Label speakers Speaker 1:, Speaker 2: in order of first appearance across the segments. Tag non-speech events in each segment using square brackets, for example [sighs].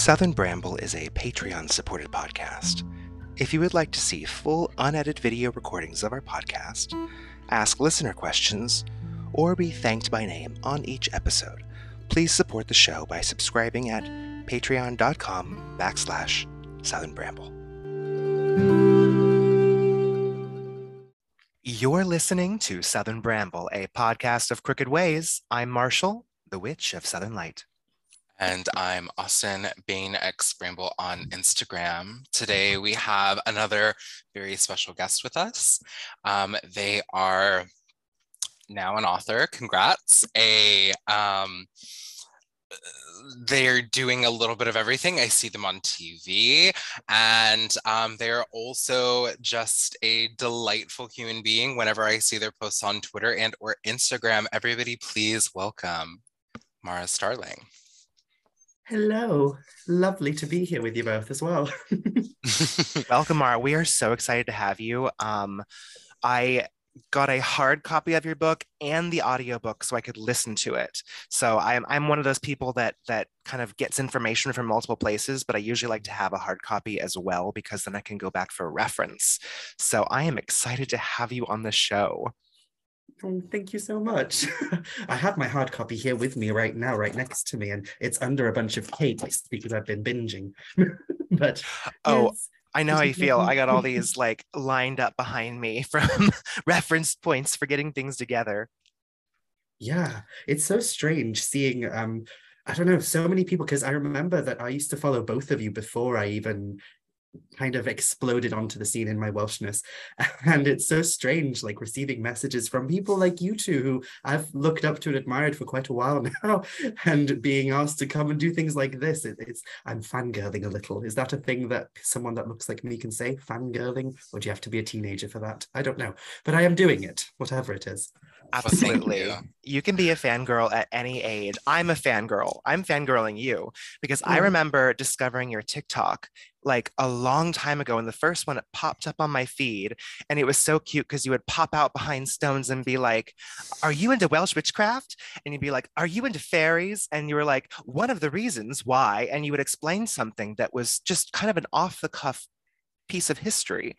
Speaker 1: Southern Bramble is a Patreon supported podcast. If you would like to see full unedited video recordings of our podcast, ask listener questions, or be thanked by name on each episode, please support the show by subscribing at patreon.com backslash Southern Bramble. You're listening to Southern Bramble, a podcast of crooked ways. I'm Marshall, the Witch of Southern Light.
Speaker 2: And I'm Austin Bain X Bramble on Instagram. Today we have another very special guest with us. Um, they are now an author. Congrats. A um, they're doing a little bit of everything. I see them on TV, and um, they're also just a delightful human being. Whenever I see their posts on Twitter and or Instagram, everybody please welcome Mara Starling.
Speaker 3: Hello. Lovely to be here with you both as well. [laughs] [laughs]
Speaker 1: Welcome, Mara. We are so excited to have you. Um, I got a hard copy of your book and the audiobook so I could listen to it. So I'm I'm one of those people that that kind of gets information from multiple places, but I usually like to have a hard copy as well because then I can go back for reference. So I am excited to have you on the show.
Speaker 3: Oh, thank you so much. [laughs] I have my hard copy here with me right now, right next to me, and it's under a bunch of cakes because I've been binging. [laughs] but
Speaker 1: oh, yes. I know how you feel. I got all these like lined up behind me [laughs] from reference points for getting things together.
Speaker 3: Yeah, it's so strange seeing um I don't know, so many people because I remember that I used to follow both of you before I even kind of exploded onto the scene in my Welshness. [laughs] And it's so strange, like receiving messages from people like you two, who I've looked up to and admired for quite a while [laughs] now, and being asked to come and do things like this. It, it's I'm fangirling a little. Is that a thing that someone that looks like me can say? Fangirling? Or do you have to be a teenager for that? I don't know. But I am doing it, whatever it is.
Speaker 1: Absolutely. You. you. can be a fangirl at any age. I'm a fangirl. I'm fangirling you because mm. I remember discovering your TikTok like a long time ago. And the first one, it popped up on my feed. And it was so cute because you would pop out behind stones and be like, Are you into Welsh witchcraft? And you'd be like, Are you into fairies? And you were like, One of the reasons why. And you would explain something that was just kind of an off the cuff piece of history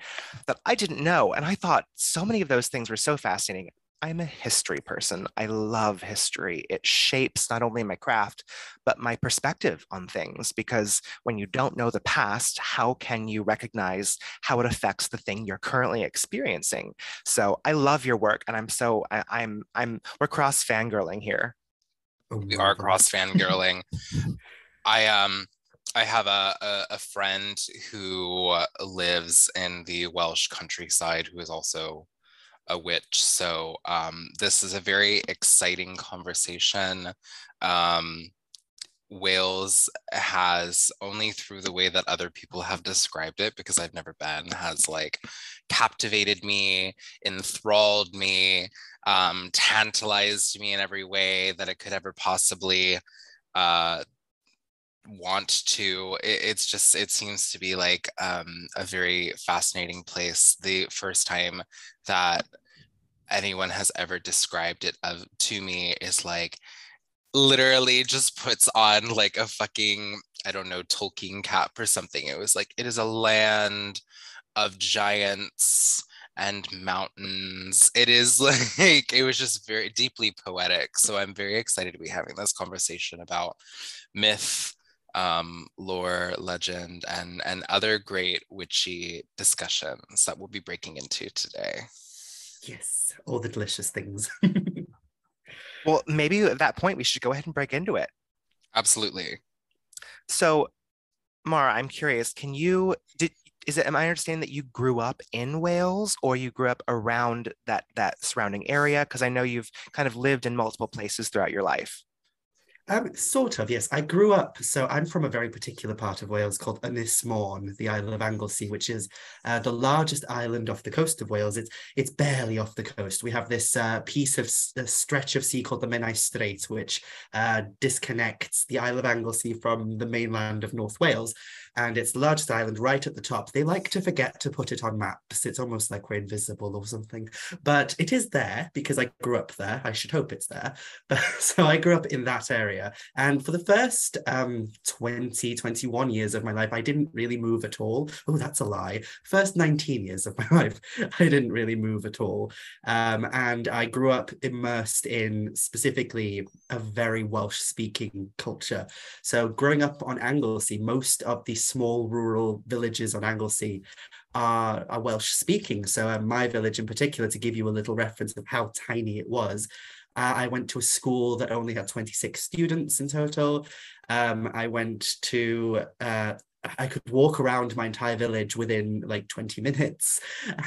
Speaker 1: that I didn't know. And I thought so many of those things were so fascinating. I'm a history person. I love history. It shapes not only my craft, but my perspective on things. Because when you don't know the past, how can you recognize how it affects the thing you're currently experiencing? So I love your work, and I'm so I, I'm I'm we're cross fangirling here.
Speaker 2: Oh, we are cross fangirling. [laughs] I um I have a, a, a friend who lives in the Welsh countryside who is also a witch. So um, this is a very exciting conversation. Um, Wales has only through the way that other people have described it, because I've never been, has like captivated me, enthralled me, um, tantalized me in every way that it could ever possibly uh, want to it, it's just it seems to be like um, a very fascinating place the first time that anyone has ever described it of, to me is like literally just puts on like a fucking i don't know tolkien cap or something. It was like it is a land of giants and mountains. It is [laughs] like it was just very deeply poetic. So i'm very excited to be having this conversation about myth um, lore, legend, and and other great witchy discussions that we'll be breaking into today.
Speaker 3: Yes, all the delicious things. [laughs]
Speaker 1: well, maybe at that point we should go ahead and break into it.
Speaker 2: Absolutely.
Speaker 1: So, Mara, I'm curious. Can you did is it am I understanding that you grew up in Wales or you grew up around that that surrounding area? Because I know you've kind of lived in multiple places throughout your life.
Speaker 3: Um, sort of, yes. I grew up, so I'm from a very particular part of Wales called Ynys the island of Anglesey, which is uh, the largest island off the coast of Wales. It's it's barely off the coast. We have this uh, piece of stretch of sea called the Menai Strait, which uh, disconnects the Isle of Anglesey from the mainland of North Wales. And it's largest island right at the top. They like to forget to put it on maps. It's almost like we're invisible or something, but it is there because I grew up there. I should hope it's there. [laughs] So I grew up in that area, and for the first um, 20, 21 years of my life, I didn't really move at all. Oh, that's a lie. First 19 years of my [laughs] life, I didn't really move at all, um, and I grew up immersed in specifically a very Welsh-speaking culture. So growing up on Anglesey, most of the small rural villages on Anglesey are, are Welsh speaking. So uh, my village in particular, to give you a little reference of how tiny it was, uh, I went to a school that only had 26 students in total. Um, I went to uh, I could walk around my entire village within like 20 minutes.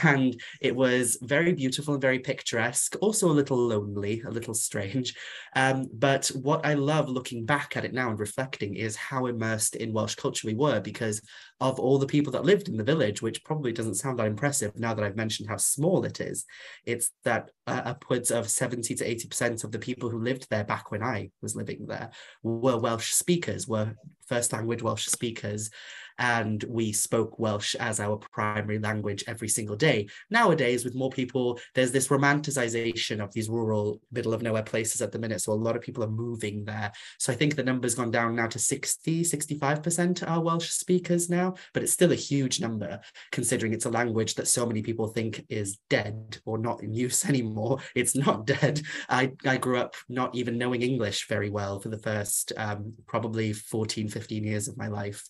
Speaker 3: And it was very beautiful and very picturesque, also a little lonely, a little strange. Um, but what I love looking back at it now and reflecting is how immersed in Welsh culture we were because of all the people that lived in the village, which probably doesn't sound that impressive now that I've mentioned how small it is. It's that uh, upwards of 70 to 80% of the people who lived there back when I was living there were Welsh speakers, were first language Welsh speakers and we spoke Welsh as our primary language every single day. Nowadays, with more people, there's this romanticization of these rural, middle of nowhere places at the minute. So a lot of people are moving there. So I think the number's gone down now to 60, 65% are Welsh speakers now, but it's still a huge number considering it's a language that so many people think is dead or not in use [laughs] anymore. It's not dead. I, I grew up not even knowing English very well for the first um, probably 14, 15 years of my life.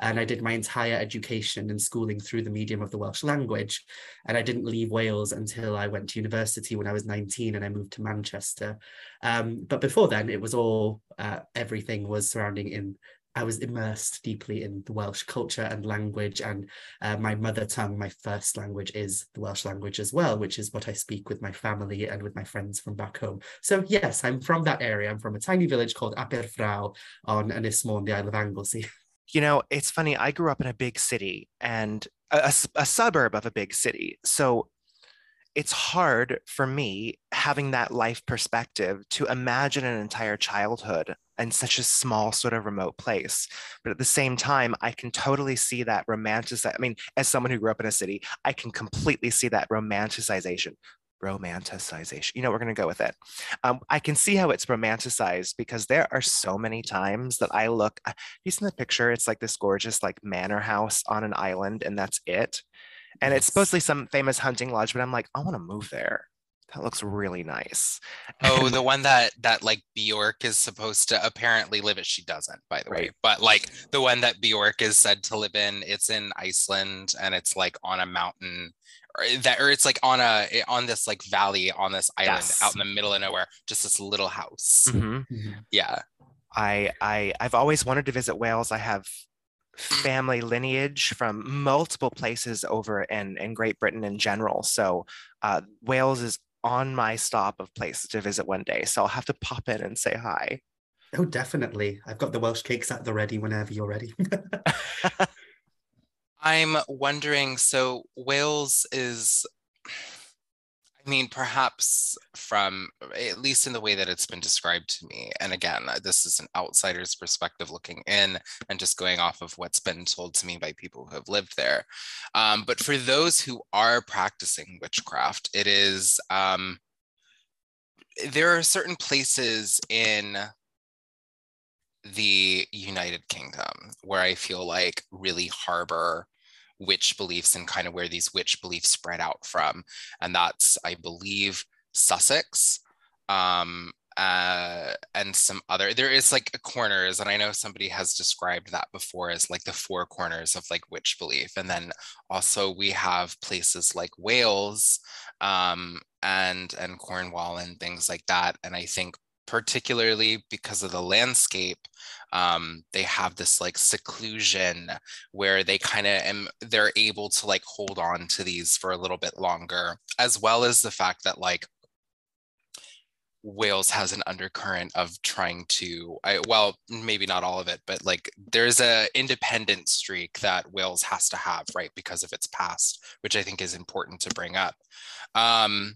Speaker 3: And I did my entire education and schooling through the medium of the Welsh language. And I didn't leave Wales until I went to university when I was 19 and I moved to Manchester. Um, but before then, it was all, uh, everything was surrounding in I was immersed deeply in the Welsh culture and language, and uh, my mother tongue, my first language, is the Welsh language as well, which is what I speak with my family and with my friends from back home. So yes, I'm from that area. I'm from a tiny village called Aberffraw on Ynys Môn, the Isle of Anglesey. [laughs]
Speaker 1: You know, it's funny. I grew up in a big city and a, a, suburb of a big city. So it's hard for me having that life perspective to imagine an entire childhood in such a small sort of remote place but at the same time i can totally see that romanticize i mean as someone who grew up in a city i can completely see that romanticization romanticization. You know, we're going to go with it. Um, I can see how it's romanticized because there are so many times that I look, uh, you see the picture, it's like this gorgeous like manor house on an island and that's it. And yes. it's supposedly some famous hunting lodge, but I'm like, I want to move there. That looks really nice.
Speaker 2: Oh, [laughs] the one that that like Bjork is supposed to apparently live it. She doesn't, by the right. way. But like the one that Bjork is said to live in, it's in Iceland and it's like on a mountain that or it's like on a on this like valley on this island yes. out in the middle of nowhere just this little house. Mm-hmm. mm-hmm. yeah.
Speaker 1: I i i've always wanted to visit wales. I have family lineage from multiple places over in in great britain in general. So uh, wales is on my stop of places to visit one day. So i'll have to pop in and say hi.
Speaker 3: Oh definitely. I've got the welsh cakes at the ready whenever you're ready [laughs] [laughs]
Speaker 2: I'm wondering so Wales is I mean, perhaps from at least in the way that it's been described to me, and again, uh, this is an outsider's perspective looking in and just going off of what's been told to me by people who have lived there. Um, but for those who are practicing witchcraft, it is um, there are certain places in the United Kingdom where I feel like really harbor witch beliefs and kind of where these witch beliefs spread out from. And that's, I believe, Sussex. Um, uh, and some other there is like corners and i know somebody has described that before as like the four corners of like witch belief and then also we have places like wales um, and and cornwall and things like that and i think particularly because of the landscape um, they have this like seclusion where they kind of am they're able to like hold on to these for a little bit longer as well as the fact that like Wales has an undercurrent of trying to, I, well, maybe not all of it, but like there's a independent streak that Wales has to have, right, because of its past, which I think is important to bring up. Um,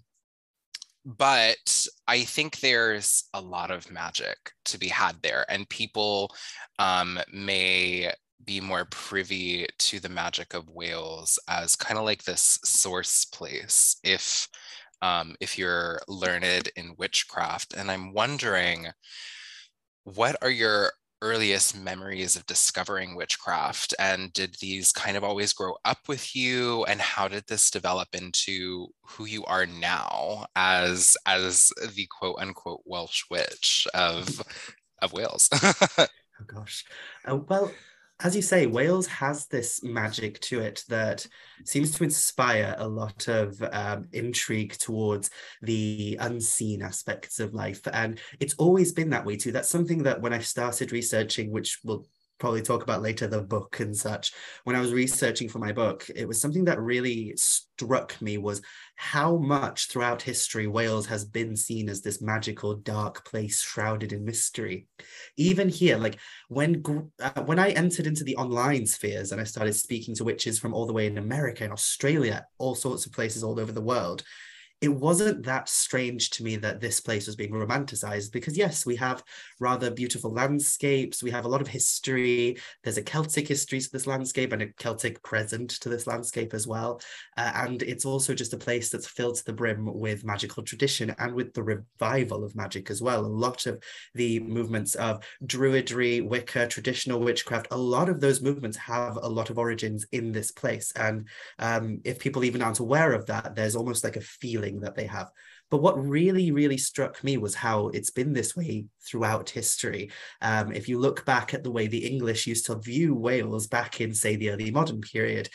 Speaker 2: but I think there's a lot of magic to be had there, and people um, may be more privy to the magic of Wales as kind of like this source place if um, if you're learned in witchcraft. And I'm wondering, what are your earliest memories of discovering witchcraft? And did these kind of always grow up with you? And how did this develop into who you are now as as the quote unquote Welsh witch of of Wales? [laughs]
Speaker 3: oh gosh. Uh, well, as you say, Wales has this magic to it that seems to inspire a lot of um, intrigue towards the unseen aspects of life. And it's always been that way too. That's something that when I started researching, which we'll probably talk about later the book and such when i was researching for my book it was something that really struck me was how much throughout history wales has been seen as this magical dark place shrouded in mystery. Even here like when uh, when i entered into the online spheres and i started speaking to witches from all the way in america and australia all sorts of places all over the world it wasn't that strange to me that this place was being romanticized because yes we have rather beautiful landscapes we have a lot of history. There's a celtic history to this landscape and a celtic present to this landscape as well. Uh, and it's also just a place that's filled to the brim with magical tradition and with the revival of magic as well. A lot of the movements of druidry wicca traditional witchcraft a lot of those movements have a lot of origins in this place. And um, if people even aren't aware of that there's almost like a feeling that they have. But what really, really struck me was how it's been this way throughout history. Um, if you look back at the way the English used to view Wales back in, say, the early modern period,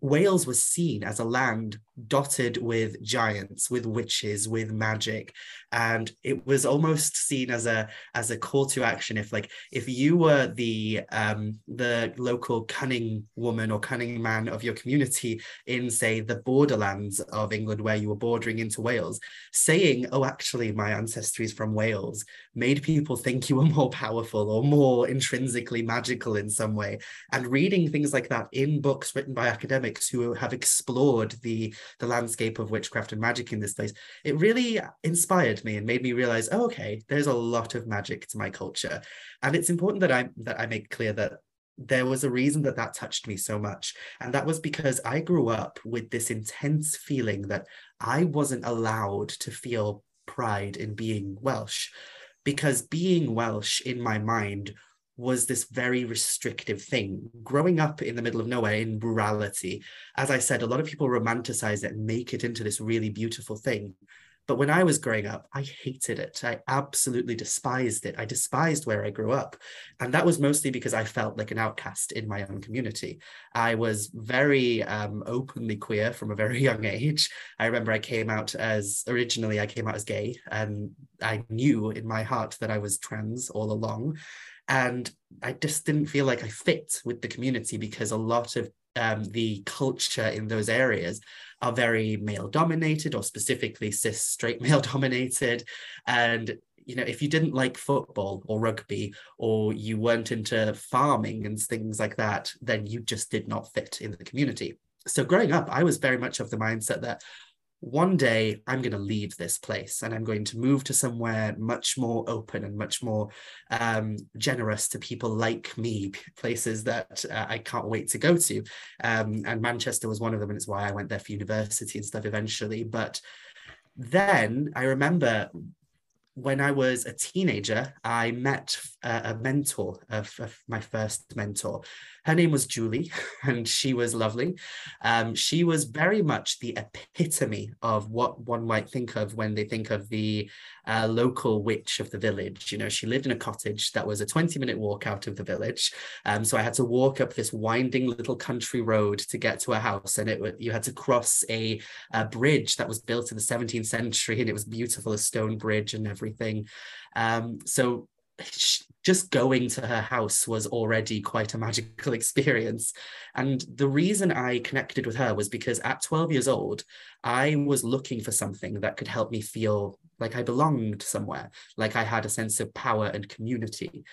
Speaker 3: Wales was seen as a land dotted with giants, with witches, with magic, and it was almost seen as a as a call to action. If like if you were the um, the local cunning woman or cunning man of your community in say the borderlands of England where you were bordering into Wales, saying, "Oh, actually, my ancestry is from Wales," made people think you were more powerful or more intrinsically magical in some way. And reading things like that in books written by academics who have explored the the landscape of witchcraft and magic in this place it really inspired me and made me realize oh, okay there's a lot of magic to my culture. And it's important that i that i make clear that there was a reason that that touched me so much. And that was because i grew up with this intense feeling that i wasn't allowed to feel pride in being welsh because being welsh in my mind was this very restrictive thing. Growing up in the middle of nowhere in rurality, as I said, a lot of people romanticize it and make it into this really beautiful thing. But when I was growing up, I hated it. I absolutely despised it. I despised where I grew up. And that was mostly because I felt like an outcast in my own community. I was very um, openly queer from a very [laughs] young age. I remember I came out as originally, I came out as gay, and I knew in my heart that I was trans all along and I just didn't feel like I fit with the community because a lot of um, the culture in those areas are very male dominated or specifically cis straight [laughs] male dominated. And you know if you didn't like football or rugby or you weren't into farming and things like that then you just did not fit in the community. So growing up i was very much of the mindset that one day I'm going to leave this place and I'm going to move to somewhere much more open and much more um, generous to people like me, [laughs] places that uh, I can't wait to go to. Um, and Manchester was one of them, and it's why I went there for university and stuff eventually. But then I remember when I was a teenager, I met a, a mentor my first mentor. Her name was Julie, [laughs] and she was lovely. Um, she was very much the epitome of what one might think of when they think of the uh, local witch of the village. You know, she lived in a cottage that was a 20 minute walk out of the village. Um, so I had to walk up this winding little country road to get to a house, and it you had to cross a, a bridge that was built in the 17th century, and it was beautiful, a stone bridge and everything. Um, so just going to her house was already quite a magical [laughs] experience. And the reason I connected with her was because at 12 years old, I was looking for something that could help me feel like I belonged somewhere, like I had a sense of power and community.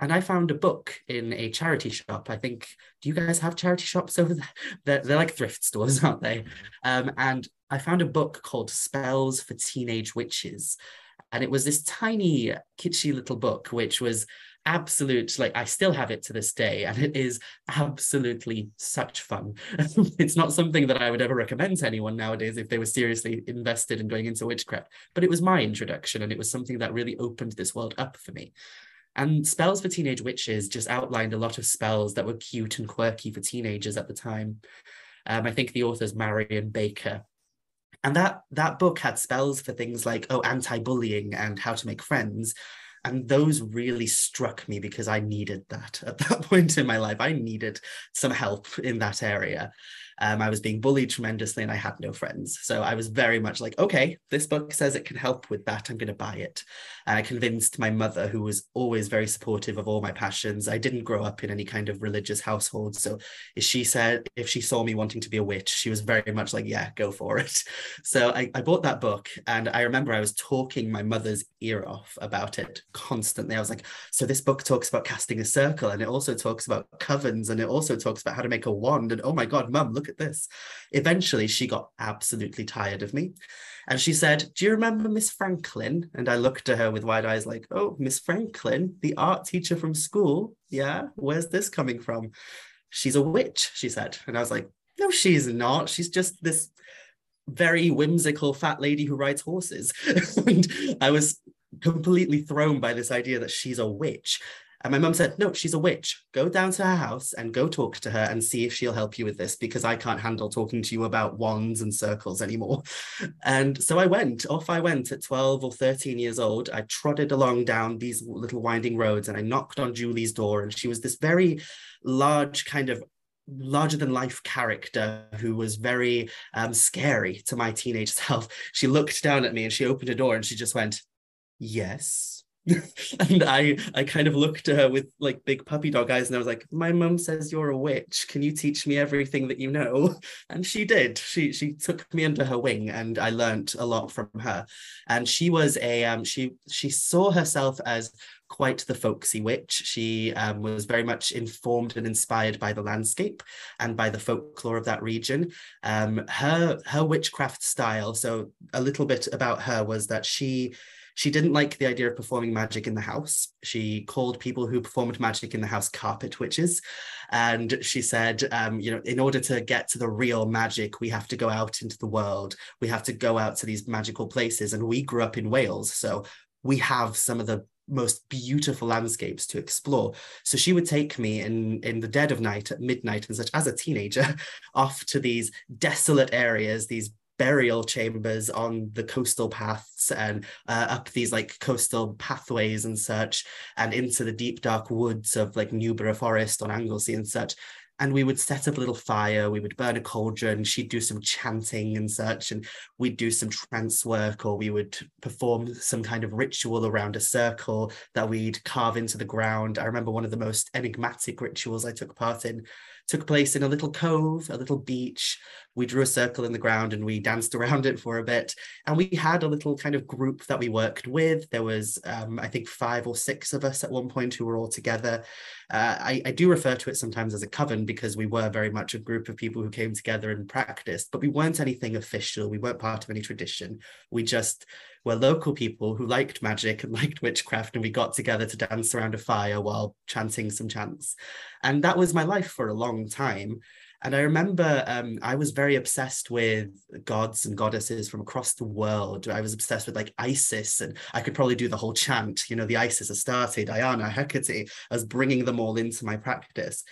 Speaker 3: And I found a book in a charity shop. I think, do you guys have charity shops over there? [laughs] They're, they're like thrift stores, [laughs] aren't they? Mm-hmm. Um, and I found a book called Spells for Teenage Witches and it was this tiny, kitschy little book, which was absolute like I still have it to this day and it is absolutely such fun. [laughs] it's not something that I would ever recommend to anyone nowadays if they were seriously invested in going into witchcraft, but it was my introduction and it was something that really opened this world up for me. And Spells for Teenage Witches just outlined a lot of spells that were cute and quirky for teenagers at the time. Um, I think the author's Marina Baker. And that that book had spells for things like oh anti-bullying and how to make friends, and those really struck me because I needed that at [laughs] that point in my life. I needed some help in that area. Um, I was being bullied tremendously and I had no friends. So I was very much like, okay, this book says it can help with that. I'm going to buy it. And I convinced my mother, who was always very supportive of all my passions. I didn't grow up in any kind of religious household. So if she said, if she saw me wanting to be a witch, she was very much like, yeah, go for it. [laughs] So I, I bought that book. And I remember I was talking my mother's ear off about it constantly. I was like, so this book talks about casting a circle and it also talks about covens and it also talks about how to make a wand. And oh my God, mum, look look at this. Eventually, she got absolutely tired of me. And she said, Do you remember Miss Franklin? And I looked at her with wide eyes, like, Oh, Miss Franklin, the art teacher from school. Yeah, where's this coming from? She's a witch, she said. And I was like, No, she's not. She's just this very whimsical fat lady who rides horses. [laughs] and I was completely thrown by this idea that she's a witch. And my mum said, No, she's a witch. Go down to her house and go talk to her and see if she'll help you with this because I can't handle talking to you about wands and circles anymore. [laughs] And so I went, off I went at 12 or 13 years old. I trotted along down these little winding roads and I knocked on Julie's door. And she was this very large, kind of larger than life character who was very um, scary to my teenage [laughs] self. She looked down at me and she opened a door and she just went, Yes [laughs] and I I kind of looked at her with like big puppy dog eyes and I was like, my mum says you're a witch. Can you teach me everything that you know? [laughs] And she did. She she took me under her wing and I learned a lot from her. And she was a um she she saw herself as quite the folksy witch. She um, was very much informed and inspired by the landscape and by the folklore of that region. Um, her her witchcraft style. So a little bit about her was that she she didn't like the idea of performing magic in the house. She called people who performed magic in the house carpet witches. And she said, um, you know, in order to get to the real magic, we have to go out into the world. We have to go out to these magical places. And we grew up in Wales. So we have some of the most beautiful landscapes to explore. So she would take me in in the dead of night at midnight and such as a teenager [laughs] off to these desolate areas, these burial chambers on the coastal paths and uh, up these like coastal pathways and such and into the deep dark woods of like Newborough Forest on Anglesey and such. And we would set up a little fire we would burn a cauldron she'd do some chanting and such and we'd do some trance work or we would perform some kind of ritual around a circle that we'd carve into the ground. I remember one of the most enigmatic rituals i took part in took place in a little cove, a little beach. We drew a circle in the ground and we danced [laughs] around it for a bit. And we had a little kind of group that we worked with. There was, um, I think, five or six of us at one point who were all together. Uh, I, I, do refer to it sometimes as a coven because we were very much a group of people who came together and practiced, but we weren't anything official. We weren't part of any tradition. We just were local people who liked magic and [laughs] liked witchcraft, and we got together to dance around a fire while chanting some chants. And that was my life for a long time. And I remember um, I was very obsessed with gods and goddesses from across the world. I was obsessed with like Isis, and I could probably do the whole chant, you know, the Isis, Astarte, Diana, Hecate. I was bringing them all into my practice.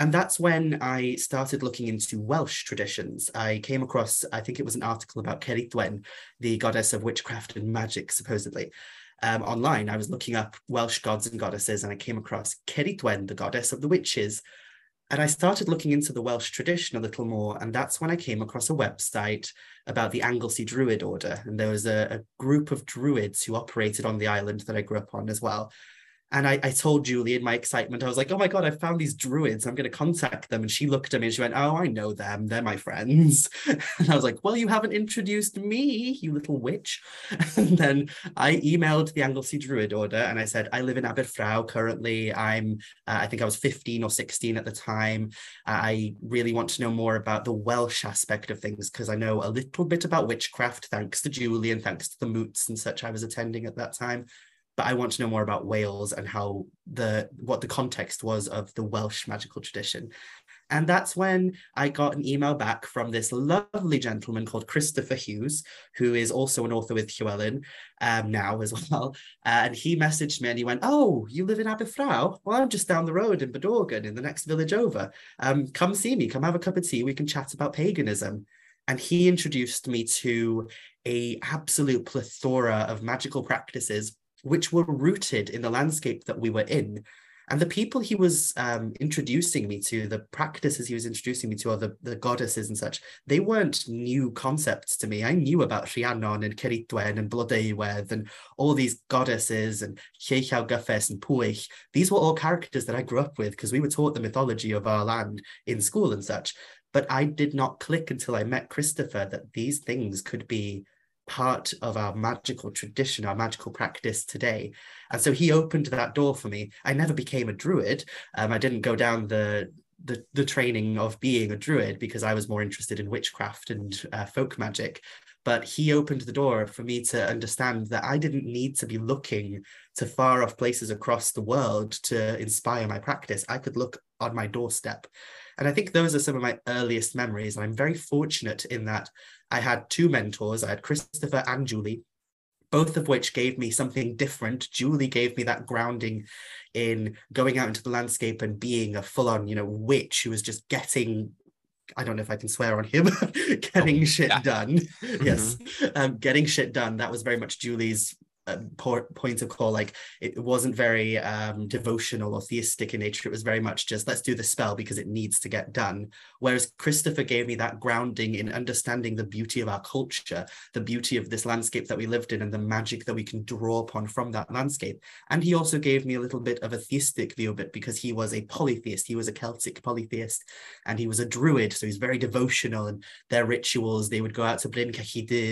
Speaker 3: And that's when I started looking into Welsh traditions. I came across, I think it was an article about Cerridwen, the goddess of witchcraft and magic, supposedly. Um, online, I was looking up Welsh gods and goddesses, and I came across Cerridwen, the goddess of the witches, and I started looking into the Welsh tradition a little more. And that's when I came across a website about the Anglesey Druid Order. And there was a, a group of druids who operated on the island that I grew up on as well. And I, I told Julie in my excitement, I was like, oh my God, I found these druids. I'm going to contact them. And she looked at me and she went, oh, I know them. They're my friends. [laughs] And I was like, well, you haven't introduced me, you little witch. [laughs] And then I emailed the Anglesey Druid Order and I said, I live in Aberffraw currently. I'm, uh, I think I was 15 or 16 at the time. I really want to know more about the Welsh aspect of things because I know a little bit about witchcraft, thanks to Julie and thanks to the moots and such I was attending at that time but I want to know more about Wales and how the what the context was of the Welsh magical tradition. And that's when I got an email back from this lovely gentleman called Christopher Hughes, who is also an author with Llewellyn um, now as [laughs] well. Uh, and he messaged me and he went, Oh, you live in Aberffraw? Well, I'm just down the road in Bodorgan in the next village over. Um, come see me, come have a cup of tea. We can chat about paganism. And he introduced me to a absolute plethora of magical practices which were rooted in the landscape that we were in and the people he was um, introducing me to, the practices he was introducing me to, or the, the goddesses and such, they weren't new concepts to me. I knew about Rhiannon and Ceridwen and Blodeuwedd and all these goddesses and Lleu Gyffes and Pwyll. These were all characters that I grew up with because we were taught the mythology of our land in school and such. But I did not click until I met Christopher that these things could be part of our magical tradition, our magical practice today. And so he opened that door for me. I never became a druid. Um, I didn't go down the, the, the training of being a druid because I was more interested in witchcraft and uh, folk magic. But he opened the door for me to understand that I didn't need to be looking to far off places across the world to inspire my practice. I could look on my doorstep. And I think those are some of my earliest memories. And I'm very fortunate in that I had two mentors. I had Christopher and Julie, both of which gave me something different. Julie gave me that grounding in going out into the landscape and being a full-on, you know, witch who was just getting I don't know if I can swear on him, [laughs] getting oh, shit yeah. done. Mm-hmm. Yes, um, getting shit done. That was very much Julie's point of call like it wasn't very um, devotional or theistic in nature. It was very much just let's do the spell because it needs to get done. Whereas christopher gave me that grounding in understanding the beauty of our culture the beauty of this landscape that we lived in and the magic that we can draw upon from that landscape. And he also gave me a little bit of a theistic view of it because he was a polytheist. He was a celtic polytheist and he was a druid. So he's very devotional and their rituals they would go out to Bryn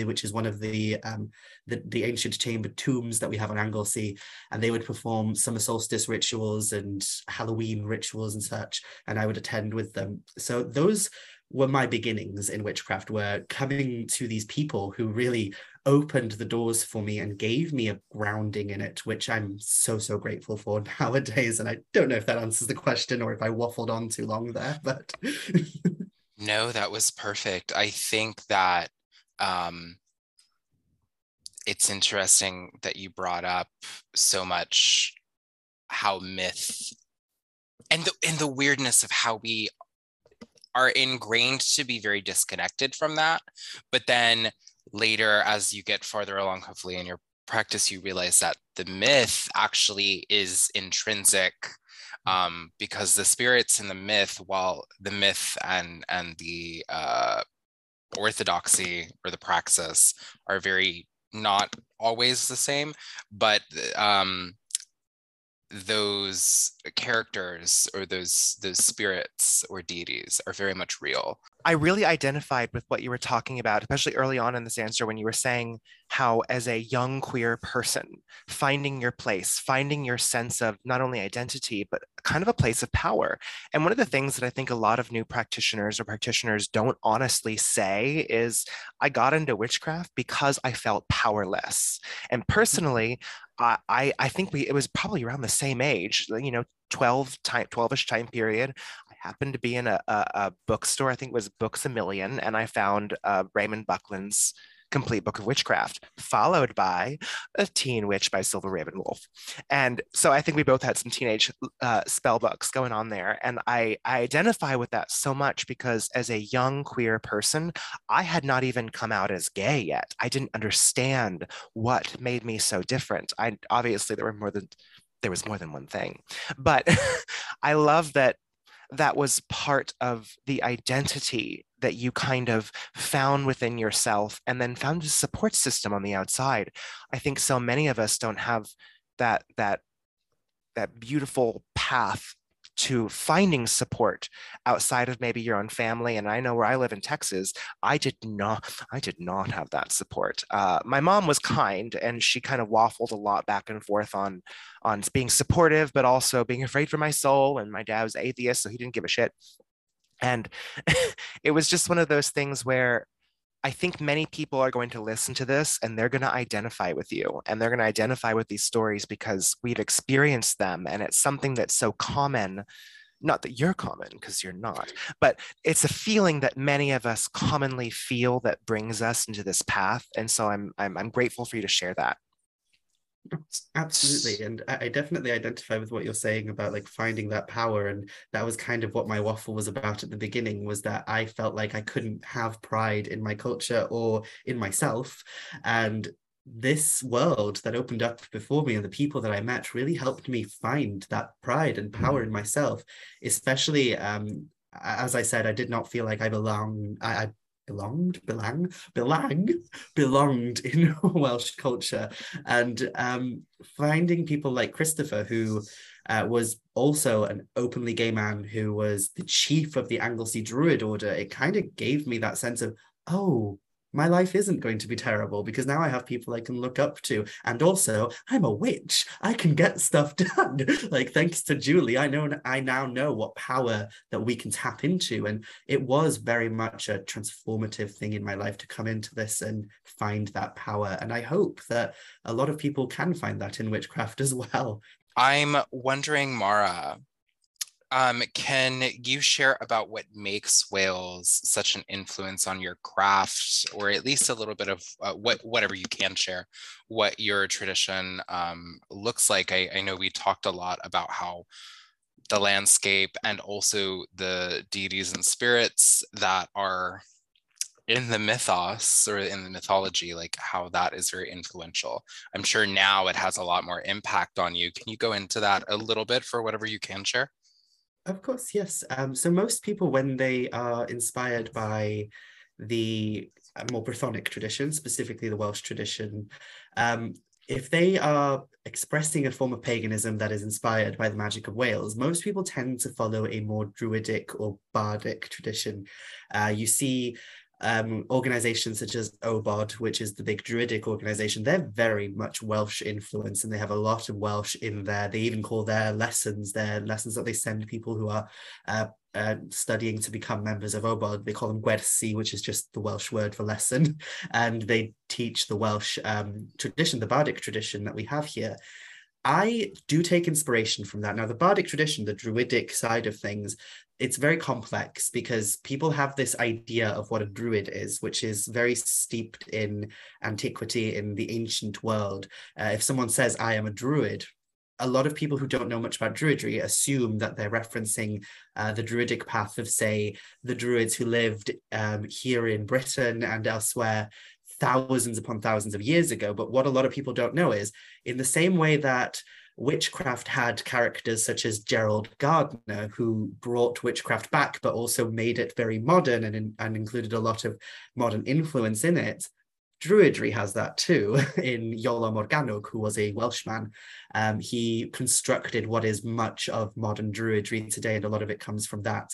Speaker 3: which is one of the um, the, the ancient chamber tombs that we have on Anglesey, and they would perform summer solstice rituals and Halloween rituals and such, and I would attend with them. So those were my beginnings in witchcraft, were coming to these people who really opened the doors for me and gave me a grounding in it, which I'm so, so grateful for [laughs] nowadays. And I don't know if that answers the question or if I waffled on too long there, but. [laughs] [laughs]
Speaker 2: no, that was perfect. I think that um, it's interesting that you brought up so much how myth and the and the weirdness of how we are ingrained to be very disconnected from that. But then later as you get farther along hopefully in your practice you realize that the myth actually is intrinsic um, because the spirits in the myth while the myth and and the uh, orthodoxy or the praxis are very not always the same, but um, those characters or those those spirits or deities are very much real.
Speaker 1: I really identified with what you were talking about, especially early on in this answer when you were saying how, as a young queer person, finding your place, finding your sense of not only identity, but kind of a place of power. And one of the things that I think a lot of new practitioners or practitioners don't honestly say is, I got into witchcraft because I felt powerless. And personally, I, I think we it was probably around the same age, you know, 12 time 12ish time period happened to be in a, a, a bookstore, I think it was Books a Million, and I found uh, Raymond Buckland's complete book of witchcraft, followed by a teen witch by Silver RavenWolf. And so I think we both had some teenage uh, spell books going on there. And I, I identify with that so much because as a young queer person, I had not even come out as gay yet. I didn't understand what made me so different. I obviously there were more than there was more than one thing. But [laughs] I love that that was part of the identity that you kind of found within yourself and then found a support system on the outside. I think so many of us don't have that that that beautiful path to finding support outside of maybe your own family and i know where i live in texas i did not i did not have that support. Uh, my mom was kind and she kind of waffled a lot back and forth on on being supportive but also being afraid for my soul and my dad was atheist so he didn't give a shit. And [laughs] it was just one of those things where I think many people are going to listen to this and they're going to identify with you and they're going to identify with these stories because we've experienced them and it's something that's so common. Not that you're common because you're not, but it's a feeling that many of us commonly feel that brings us into this path. And so I'm, I'm, I'm grateful for you to share that.
Speaker 3: Absolutely. And I definitely identify with what you're saying about like finding that power. And that was kind of what my waffle was about at the beginning was that I felt like I couldn't have pride in my culture or in myself. And this world that opened up before me and the people that I met really helped me find that pride and power in myself, especially um, as I said, I did not feel like I belong. I, I belonged, belong, belong, [laughs] belonged in [laughs] Welsh culture, and um, finding people like Christopher, who uh, was also an openly gay man who was the chief of the Anglesey Druid Order. It kind of gave me that sense of, oh, my life isn't going to be terrible because now I have people I can look up to. And also, I'm a witch. I can get stuff [laughs] done. like thanks to Julie, I know I now know what power that we can tap into. And it was very much a transformative thing in my life to come into this and find that power. And I hope that a lot of people can find that in witchcraft [laughs] as well.
Speaker 2: I'm wondering, Mara, um, can you share about what makes Wales such an influence on your craft, or at least a little bit of uh, what whatever you can share, what your tradition um, looks like? I, I know we talked a lot about how the landscape and also the deities and spirits that are in the mythos or in the mythology, like how that is very influential. I'm sure now it has a lot more impact on you. Can you go into that a little bit for whatever you can share?
Speaker 3: Of course, yes. Um, so most people, when they are inspired by the uh, more Brythonic tradition, specifically the Welsh tradition, um, if they are expressing a form of paganism that is inspired by the magic of Wales, most people tend to follow a more druidic or bardic tradition. Uh, you see um, organizations such as OBOD, which is the big druidic organization, they're very much Welsh influence and they have a lot of Welsh in there. They even call their lessons, their lessons that they send people who are uh, uh, studying to become members of OBOD, they call them gwersi, which is just the Welsh word for lesson. [laughs] And they teach the Welsh um, tradition, the bardic tradition that we have here. I do take inspiration from that. Now, the bardic tradition, the druidic side of things, it's very complex because people have this idea of what a druid is, which is very steeped in antiquity in the ancient world. Uh, if someone says, I am a druid, a lot of people who don't know much about druidry assume that they're referencing uh, the druidic path of, say, the druids who lived um, here in Britain and elsewhere thousands upon thousands of years ago. But what a lot of people don't know is, in the same way that witchcraft had characters such as Gerald Gardner, who brought witchcraft back, but also made it very modern and, and included a lot of modern influence in it. Druidry has that too [laughs] in Iolo Morgannwg, who was a Welshman. Um, he constructed what is much of modern Druidry today, and a lot of it comes from that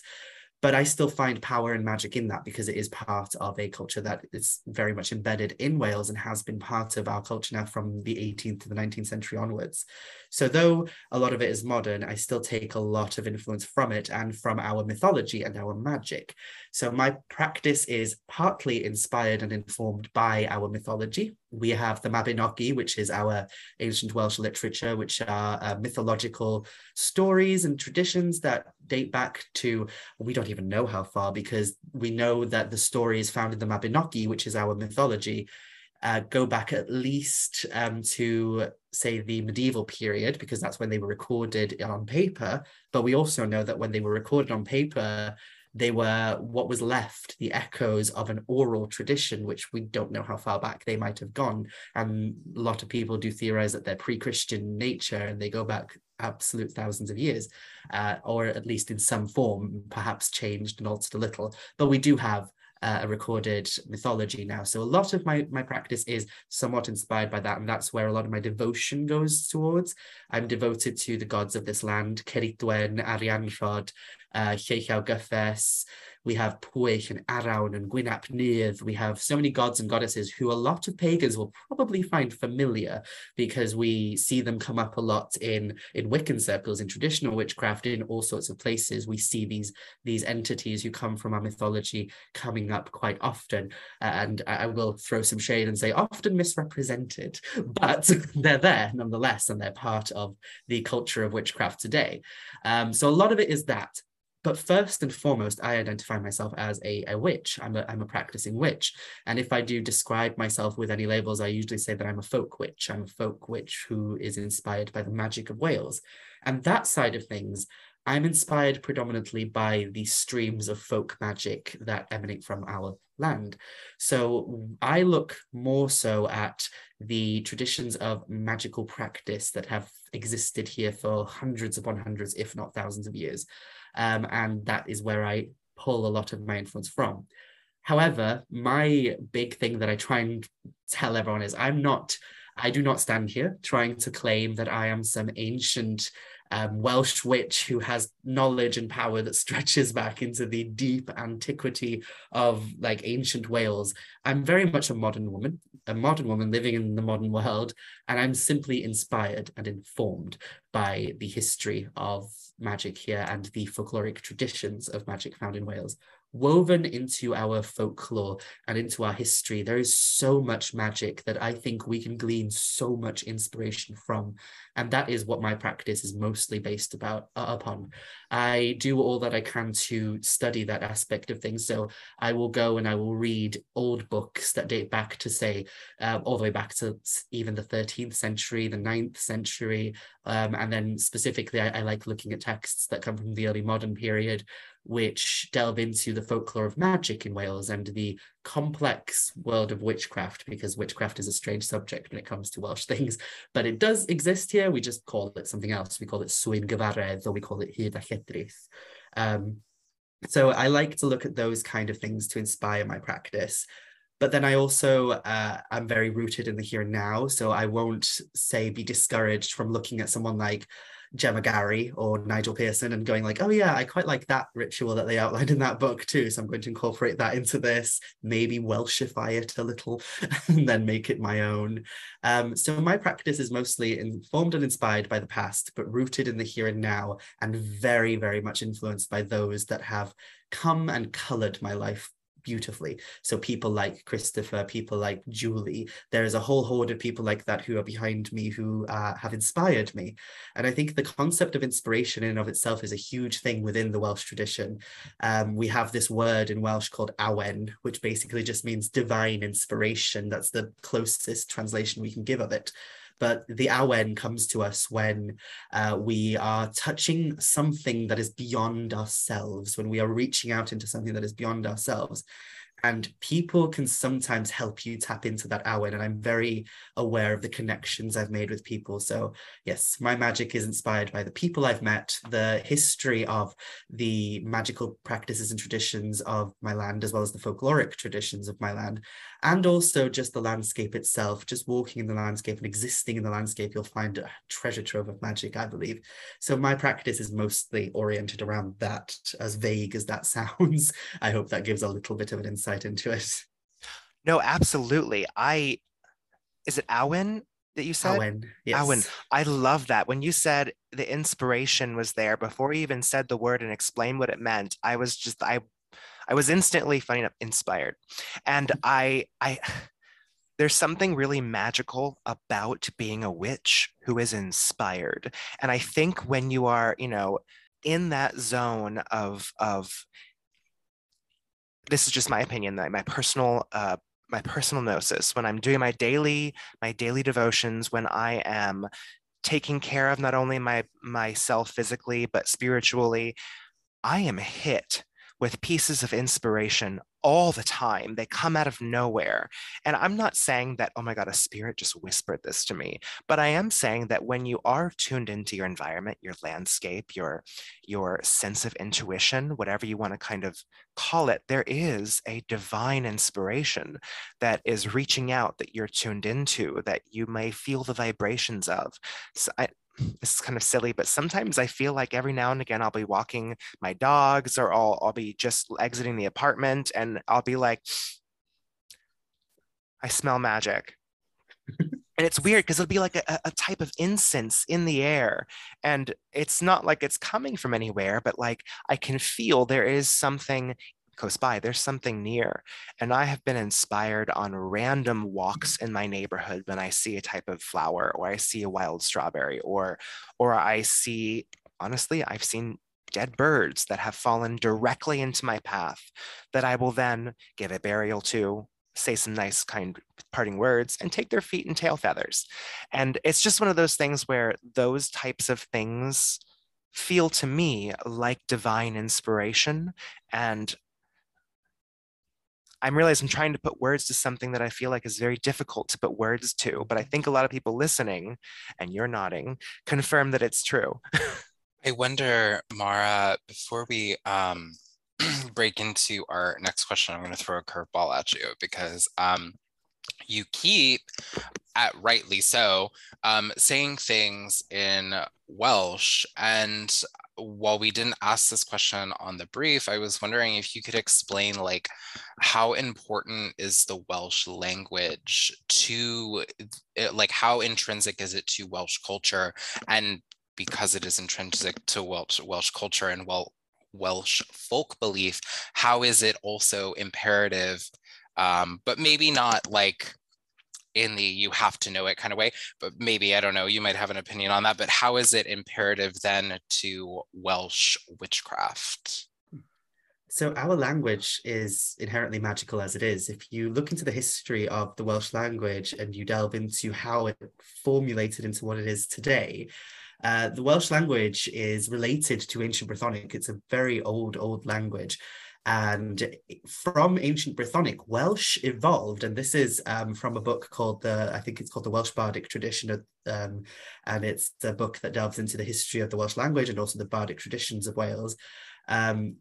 Speaker 3: but I still find power and magic in that because it is part of a culture that is very much embedded in Wales and has been part of our culture now from the 18th to the 19th century onwards. So though a lot of it is modern, I still take a lot of influence from it and from our mythology and our magic. So my practice is partly inspired and informed by our mythology. We have the Mabinogi, which is our ancient Welsh literature, which are uh, mythological stories and traditions that date back to, we don't even know how far, because we know that the stories found in the Mabinogi, which is our mythology, uh, go back at least um, to say the medieval period because that's when they were recorded on paper but we also know that when they were recorded on paper they were what was left, the echoes of an oral tradition, which we don't know how far back they might have gone. And a lot of people do theorize that they're pre Christian nature and they go back absolute thousands of years, uh, or at least in some form, perhaps changed and altered a little. But we do have uh, a recorded mythology now. So a lot of my my practice is somewhat inspired by that, and that's where a lot of my devotion goes towards. I'm devoted to the gods of this land, Ceridwen, Arianrhod, uh, Lleichau Gyffes, we have Pwyll and Arawn and Gwyn ap Nudd. We have so many gods and goddesses who a lot of pagans will probably find familiar because we see them come up a lot in, in Wiccan circles, in traditional witchcraft, in all sorts of places. We see these, these entities who come from our mythology coming up quite often. and I will throw some shade and say often misrepresented, [laughs] but [laughs] they're there nonetheless, and they're part of the culture of witchcraft today. Um, so a lot of it is that. But first and foremost, I identify myself as a, a witch. I'm a, I'm a practicing witch. And if I do describe myself with any labels, I usually say that I'm a folk witch. I'm a folk witch who is inspired by the magic of Wales. And that side of things, I'm inspired predominantly by the streams of folk magic that emanate from our land. So I look more so at the traditions of magical practice that have existed here for hundreds upon hundreds, if not thousands of years. Um, and that is where I pull a lot of my influence from. However, my big thing that I try and tell everyone is I'm not, I do not stand here trying to claim that I am some ancient um, Welsh witch who has knowledge and power that [laughs] stretches back into the deep antiquity of like ancient Wales. I'm very much a modern woman, a modern woman living in the modern world, and I'm simply inspired and informed by the history of magic here and the folkloric traditions of magic found in Wales woven into our folklore and into our history. There is so much magic that I think we can glean so much inspiration from. And that is what my practice is mostly based about uh, upon. I do all that I can to study that aspect of things. So I will go and I will read old books that date back to say uh, all the way back to even the 13th century, the 9th century. Um, and then specifically, I, I like looking at texts that come from the early modern period which delve into the folklore of magic in Wales and the complex world of witchcraft, because witchcraft is a strange subject when it comes to Welsh [laughs] things, but it does exist here. We just call it something else. We call it Swyn Gyfaredd, or we call it hud. Um, so I like to look at those kind of things to inspire my practice. But then I also uh, am very rooted in the here and now. So I won't say be discouraged from looking at someone like Gemma Gary or Nigel Pearson and going like, oh yeah, I quite like that ritual that they outlined in that book too. So I'm going to incorporate that into this, maybe Welshify it a little [laughs] and then make it my own. Um, so my practice is mostly informed and inspired by the past, but rooted in the here and now and very, very much influenced by those that have come and colored my life beautifully. So people like Christopher, people like Julie, there is a whole horde of people like that who are behind me who uh, have inspired me. And I think the concept of inspiration in and of itself is a huge thing within the Welsh tradition. Um, we have this word in Welsh called awen, which basically just means divine inspiration. That's the closest translation we can give of it but the awen comes to us when uh, we are touching something that is beyond ourselves, when we are reaching out into something that is beyond ourselves. And people can sometimes help you tap into that awen and i'm very aware of the connections i've made with people. So yes my magic is inspired by the people i've met the history of the magical practices and traditions of my land as well as the folkloric traditions of my land and also just the landscape itself just walking in the landscape and existing in the landscape you'll find a treasure trove of magic i believe so my practice is mostly oriented around that as vague as that [laughs] sounds i hope that gives a little bit of an insight into it.
Speaker 1: No, absolutely. I is it Awen that you said?
Speaker 3: Awen, yes. Awen.
Speaker 1: I love that. When you said the inspiration was there before you even said the word and explained what it meant, I was just I I was instantly funny enough inspired. And I I [sighs] there's something really magical about being a witch who is inspired. And I think when you are, you know, in that zone of of this is just my opinion, my personal uh, my personal gnosis. When I'm doing my daily my daily devotions, when I am taking care of not only my myself physically but spiritually, I am hit with pieces of inspiration all the time. They come out of nowhere. And I'm not saying that, oh my God, a spirit just whispered this to me, but I am saying that when you are tuned into your environment, your landscape, your, your sense of intuition, whatever you want to kind of call it, there is a divine inspiration that is reaching out that you're tuned into, that you may feel the vibrations of. So I, this is kind of silly, but sometimes I feel like every now and again I'll be walking my dogs or I'll, I'll be just exiting the apartment and I'll be like, I smell magic. and it's weird because it'll be like a, a type of incense in the air. And it's not like it's coming from anywhere, but like I can feel there is something close by. There's something near. And I have been inspired on random walks in my neighborhood when I see a type of flower or I see a wild strawberry or or I see honestly, I've seen dead birds that have fallen directly into my path that I will then give a burial to, say some nice kind parting words and take their feet and tail feathers. And it's just one of those things where those types of things feel to me like divine inspiration and I'm realizing I'm trying to put words to something that I feel like is very difficult to put words to, but I think a lot of people listening, and you're nodding, confirm that it's true.
Speaker 2: I wonder, Mara, before we um, [clears throat] break into our next question, I'm going to throw a curveball at you because um, you keep, at rightly so, um, saying things in Welsh. And while we didn't ask this question on the brief, I was wondering if you could explain like how important is the Welsh language to like how intrinsic is it to Welsh culture? And because it is intrinsic to Welsh Welsh culture and well Welsh folk belief, how is it also imperative um, but maybe not like in the you have to know it kind of way but maybe i don't know you might have an opinion on that but how is it imperative then to welsh witchcraft?
Speaker 3: So our language is inherently magical as it is. If you look into the history of the welsh language and you delve into how it formulated into what it is today uh, the welsh language is related to ancient brythonic. It's a very old old language and from ancient Brythonic, Welsh evolved, and this is um, from a book called the, I think it's called the Welsh Bardic Tradition, um, and it's a book that delves into the history of the Welsh language and also the Bardic traditions of Wales. Um,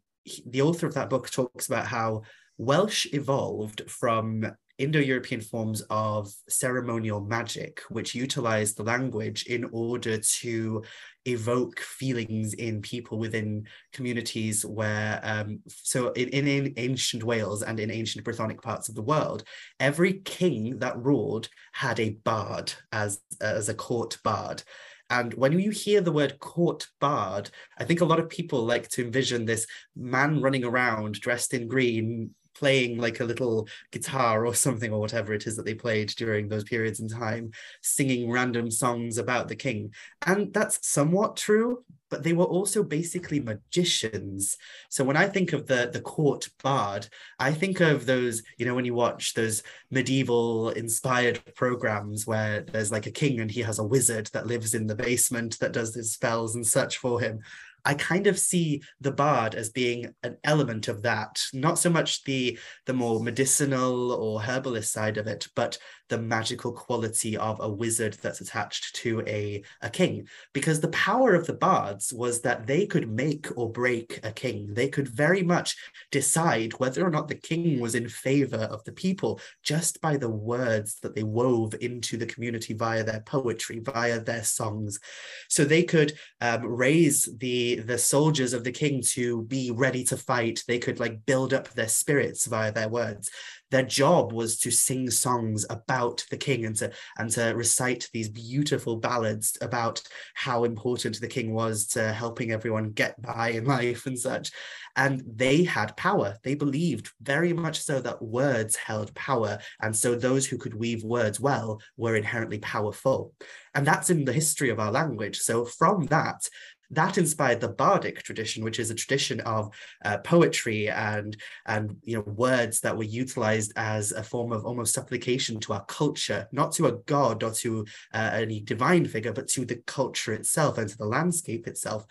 Speaker 3: the author of that book talks about how Welsh evolved from Indo-European forms of ceremonial magic, which utilize the language in order to evoke feelings in people within communities where, um, so in, in, ancient Wales and in ancient Brythonic parts of the world, every king that ruled had a bard as, as a court bard. And when you hear the word court bard, I think a lot of people like to envision this man running around dressed in green, playing like a little guitar or something or whatever it is that they played during those periods in time, singing random songs about the king. And that's somewhat true, but they were also basically magicians. So when I think of the the court bard, I think of those, you know, when you watch those medieval inspired programs where there's like a king and he has a wizard that lives in the basement that does his spells and such for him. I kind of see the bard as being an element of that, not so much the the more medicinal or herbalist side of it, but the magical quality of a wizard that's attached to a, a king. Because the power of the bards was that they could make or break a king. They could very much decide whether or not the king was in favor of the people just by the words that they wove into the community via their poetry, via their songs. So they could um, raise the, the soldiers of the king to be ready to fight. They could like build up their spirits via their words. Their job was to sing songs about the king and to and to recite these beautiful ballads about how important the king was to helping everyone get by in [laughs] life and such. And they had power. They believed very much so that words held power. And so those who could weave words well were inherently powerful. And that's in the history of our language. So from that that inspired the bardic tradition which is a tradition of uh, poetry and and you know words that were utilized as a form of almost supplication to our culture not to a god or to uh, any divine figure but to the culture itself and to the landscape itself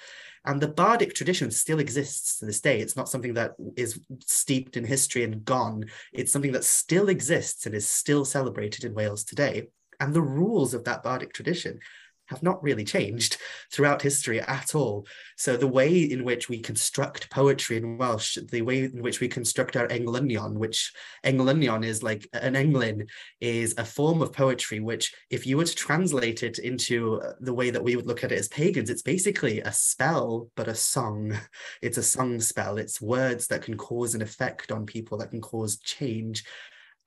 Speaker 3: and the bardic tradition still exists to this day. It's not something that is steeped in history and gone. It's something that still exists and is still celebrated in Wales today. And the rules of that bardic tradition have not really changed throughout history at all. So the way in which we construct poetry in Welsh, the way in which we construct our englynion, which englynion is like uh, an englyn, is a form of poetry which, if you were to translate it into uh, the way that we would look at it as pagans, it's basically a spell, but a song. It's a song spell. It's words that can cause an effect on people, that can cause change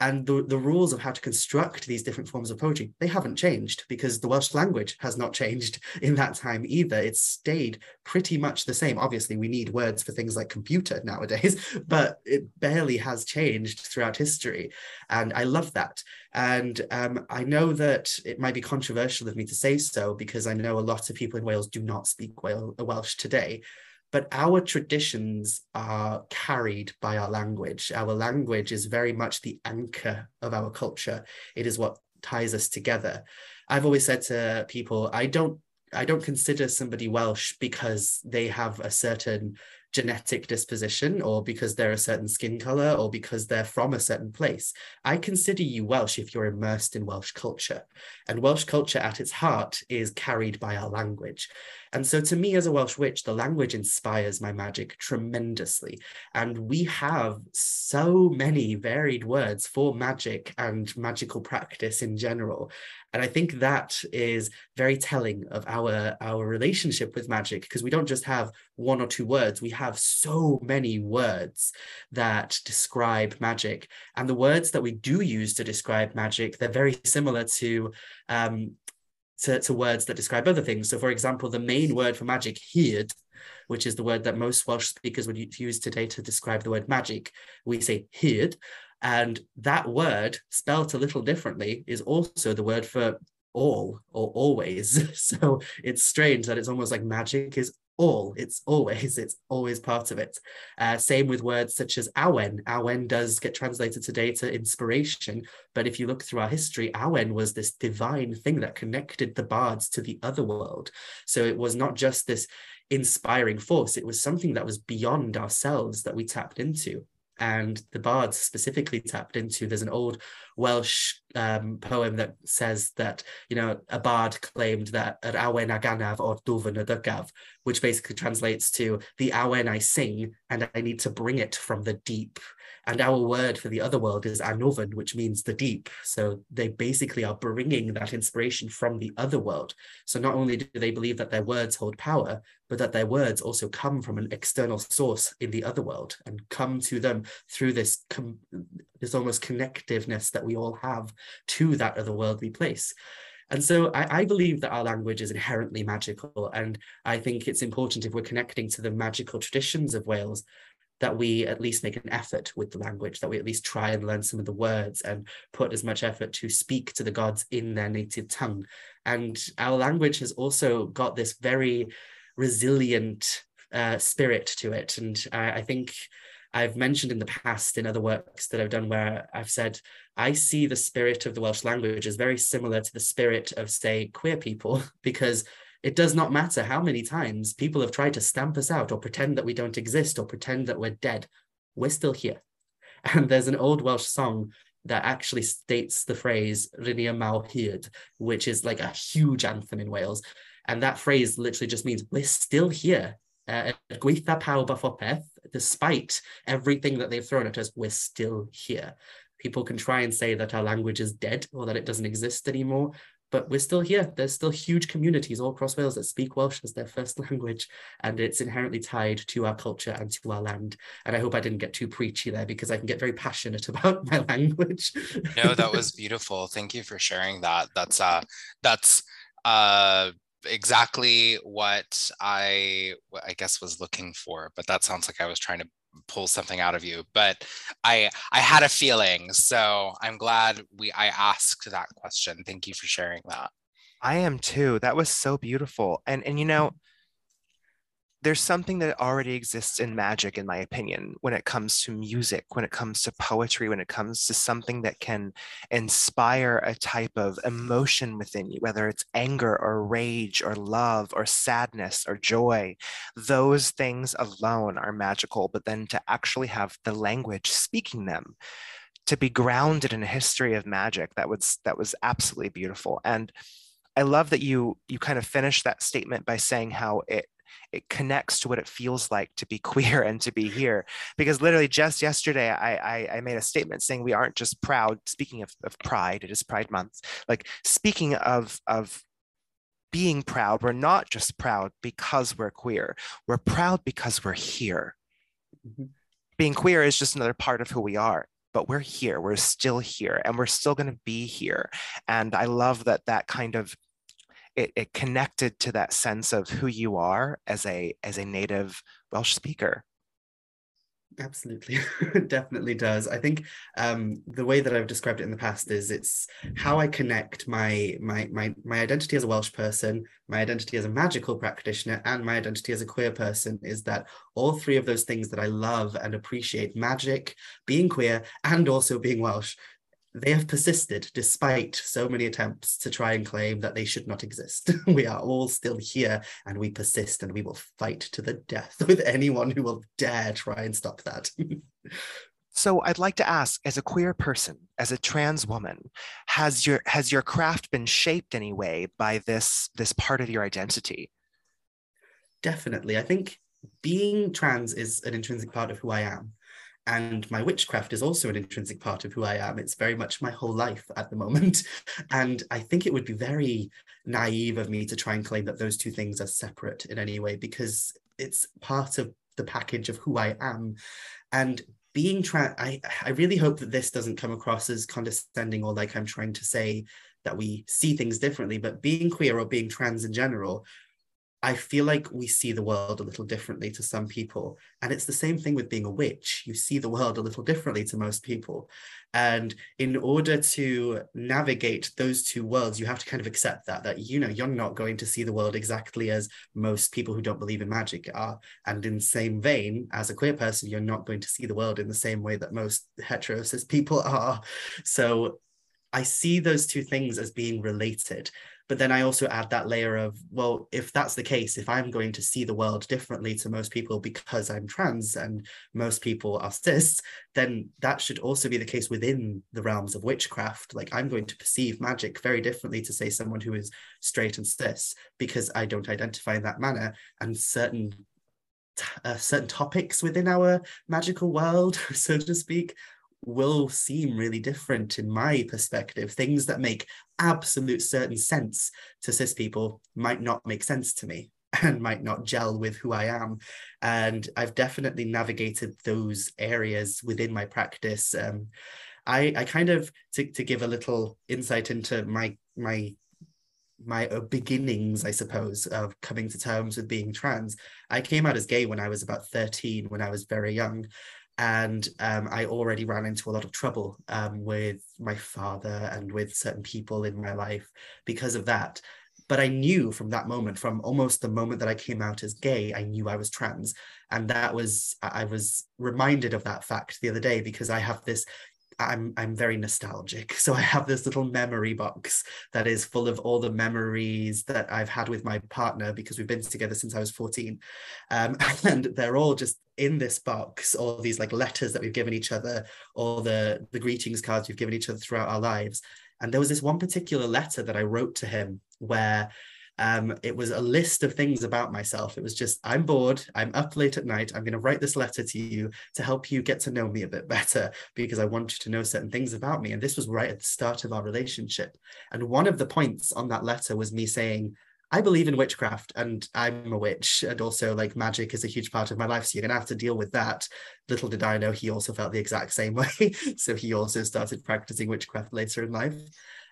Speaker 3: and the, the rules of how to construct these different forms of poetry they haven't changed because the welsh language has not changed [laughs] in that time either. It's stayed pretty much the same. Obviously we need words for things like computer [laughs] nowadays but it barely has changed throughout history and i love that. And um, i know that it might be controversial of me to say so because i know a lot of people in wales do not speak welsh today but our traditions are carried by our language. Our language is very much the anchor of our culture. It is what ties us together. I've always said to people, I don't I don't consider somebody Welsh because they have a certain genetic disposition or because they're a certain skin color or because they're from a certain place. I consider you Welsh if you're immersed in Welsh culture. And Welsh culture at its heart is carried by our language. And so to me as a Welsh witch, the language inspires my magic tremendously. And we have so many varied words for magic and magical practice in general. And I think that is very telling of our, our relationship with magic because we don't just have one or two words, we have so many words that describe magic. And the words that we do use to describe magic, they're very similar to um, to, to words that describe other things. So, for example, the main word for magic, hud, which is the word that most Welsh speakers would use today to describe the word magic, we say hud. And that word, spelt a little differently, is also the word for all or always. [laughs] So it's strange that it's almost like magic is all it's always it's always part of it. Uh, same with words such as awen. Awen does get translated today to inspiration but if you look through our history awen was this divine thing that connected the bards to the other world. So it was not just this inspiring force it was something that was beyond ourselves that we tapped into. And the bards specifically tapped into there's an old welsh um, poem that says that you know a bard claimed that at awen aganav or adygaf which basically translates to the awen i sing and i need to bring it from the deep and our word for the other world is Annwfn, which means the deep. So they basically are bringing that inspiration from the other world. So not only do they believe that their words hold power, but that their words also come from an external source in the other world and come to them through this, com- this almost connectiveness that we all have to that otherworldly place. And so I, I, believe that our language is inherently magical. And I think it's important if we're connecting to the magical traditions of Wales that we at least make an effort with the language, that we at least try and learn some of the words and put as much effort to speak to the gods in their native tongue. And our language has also got this very resilient uh, spirit to it. And I, I think I've mentioned in the past in other works that I've done where I've said, I see the spirit of the Welsh language as very similar to the spirit of, say, queer people, [laughs] because it does not matter how many times people have tried to stamp us out or pretend that we don't exist or pretend that we're dead. We're still here. [laughs] And there's an old Welsh song that actually states the phrase Yma o Hyd, which is like a huge anthem in Wales. And that phrase literally just means we're still here. Uh, despite everything that they've thrown at us, we're still here. People can try and say that our language is dead or that it doesn't exist anymore, but we're still here. There's still huge communities all across Wales that speak Welsh as their first [laughs] language, and it's inherently tied to our culture and to our land. And I hope I didn't get too preachy there because I can get very passionate [laughs] about my language.
Speaker 2: no, that was beautiful. Thank you for sharing that. That's uh that's uh exactly what I I guess was looking for, but that sounds like I was trying to pull something out of you but i i had a feeling so i'm glad we i asked that question. Thank you for sharing that.
Speaker 1: I am too. That was so beautiful. And and you know there's something that already exists in magic, in my opinion, when it comes to music, when it comes to poetry, when it comes to something that can inspire a type of emotion within you, whether it's anger or rage or love or sadness or joy. Those things alone are magical, but then to actually have the language speaking them, to be grounded in a history of magic, that was that was absolutely beautiful. And I love that you you kind of finish that statement by saying how it it connects to what it feels like to be [laughs] queer and to be here. Because literally just yesterday, I, I, I made a statement saying we aren't just proud. Speaking of, of pride, it is Pride Month. Like speaking of of being proud, we're not just proud because we're queer. We're proud because we're here. Mm-hmm. Being queer is just another part of who we are but we're here we're still here and we're still going to be here and i love that that kind of it, it connected to that sense of who you are as a as a native Welsh speaker.
Speaker 3: Absolutely, [laughs] definitely does. I think um, the way that I've described it in the past is it's how I connect my my my my identity as a Welsh person, my identity as a magical practitioner, and my identity as a queer person is that all three of those things that I love and appreciate magic, being queer, and also being Welsh they have persisted despite so many attempts to try and claim that they should not exist. [laughs] we are all still here and we persist and we will fight to the death with anyone who will dare try and stop that. [laughs]
Speaker 1: so I'd like to ask as a queer person, as a trans woman, has your has your craft been shaped anyway by this this part of your identity?
Speaker 3: Definitely. I think being trans is an intrinsic part of who I am and my witchcraft is also an intrinsic part of who I am. It's very much my whole life at the moment. [laughs] And I think it would be very naive of me to try and claim that those two things are separate in any way because it's part of the package of who I am. And being trans, I, I really hope that this doesn't come across as condescending or like I'm trying to say that we see things differently, but being queer or being trans in general I feel like we see the world a little differently to some people. And it's the same thing with being a witch. You see the world a little differently to most people. And in order to navigate those two worlds, you have to kind of accept that, that, you know, you're not going to see the world exactly as most people who don't believe in magic are. And in the same vein, as a queer person, you're not going to see the world in the same way that most hetero cis people are. So I see those two things as being related. But then I also add that layer of, well, if that's the case, if I'm going to see the world differently to most people because I'm trans and most people are cis, then that should also be the case within the realms of witchcraft. Like I'm going to perceive magic very differently to say someone who is straight and cis because I don't identify in that manner. And certain uh, certain topics within our magical world, [laughs] so to speak, will seem really different in my perspective. Things that make absolute certain sense to cis people might not make sense to me [laughs] and might not gel with who I am. And I've definitely navigated those areas within my practice. Um, I, I kind of to, to give a little insight into my my my uh, beginnings, I suppose, of coming to terms with being trans. I came out as gay when I was about 13, when I was very young and um, I already ran into a lot of trouble um, with my father and with certain people in my life because of that. But I knew from that moment, from almost the moment that I came out as gay, I knew I was trans. And that was, I was reminded of that fact the other day because I have this I'm I'm very nostalgic. So I have this little memory box that is full of all the memories that I've had with my partner because we've been together since I was 14. Um, [laughs] and they're all just in this box, all these like letters that we've given each other, all the the greetings cards we've given each other throughout our lives. And there was this one particular letter that I wrote to him where um, it was a list of things about myself. It was just, I'm bored, I'm up late at night, I'm going to write this letter to you to help you get to know me a bit better because I want you to know certain things about me. And this was right at the start of our relationship. And one of the points on that letter was me saying, I believe in witchcraft and I'm a witch. And also, like, magic is a huge part of my life. So you're going to have to deal with that. Little did I know he also felt the exact same [laughs] way. so he also started practicing witchcraft later in life.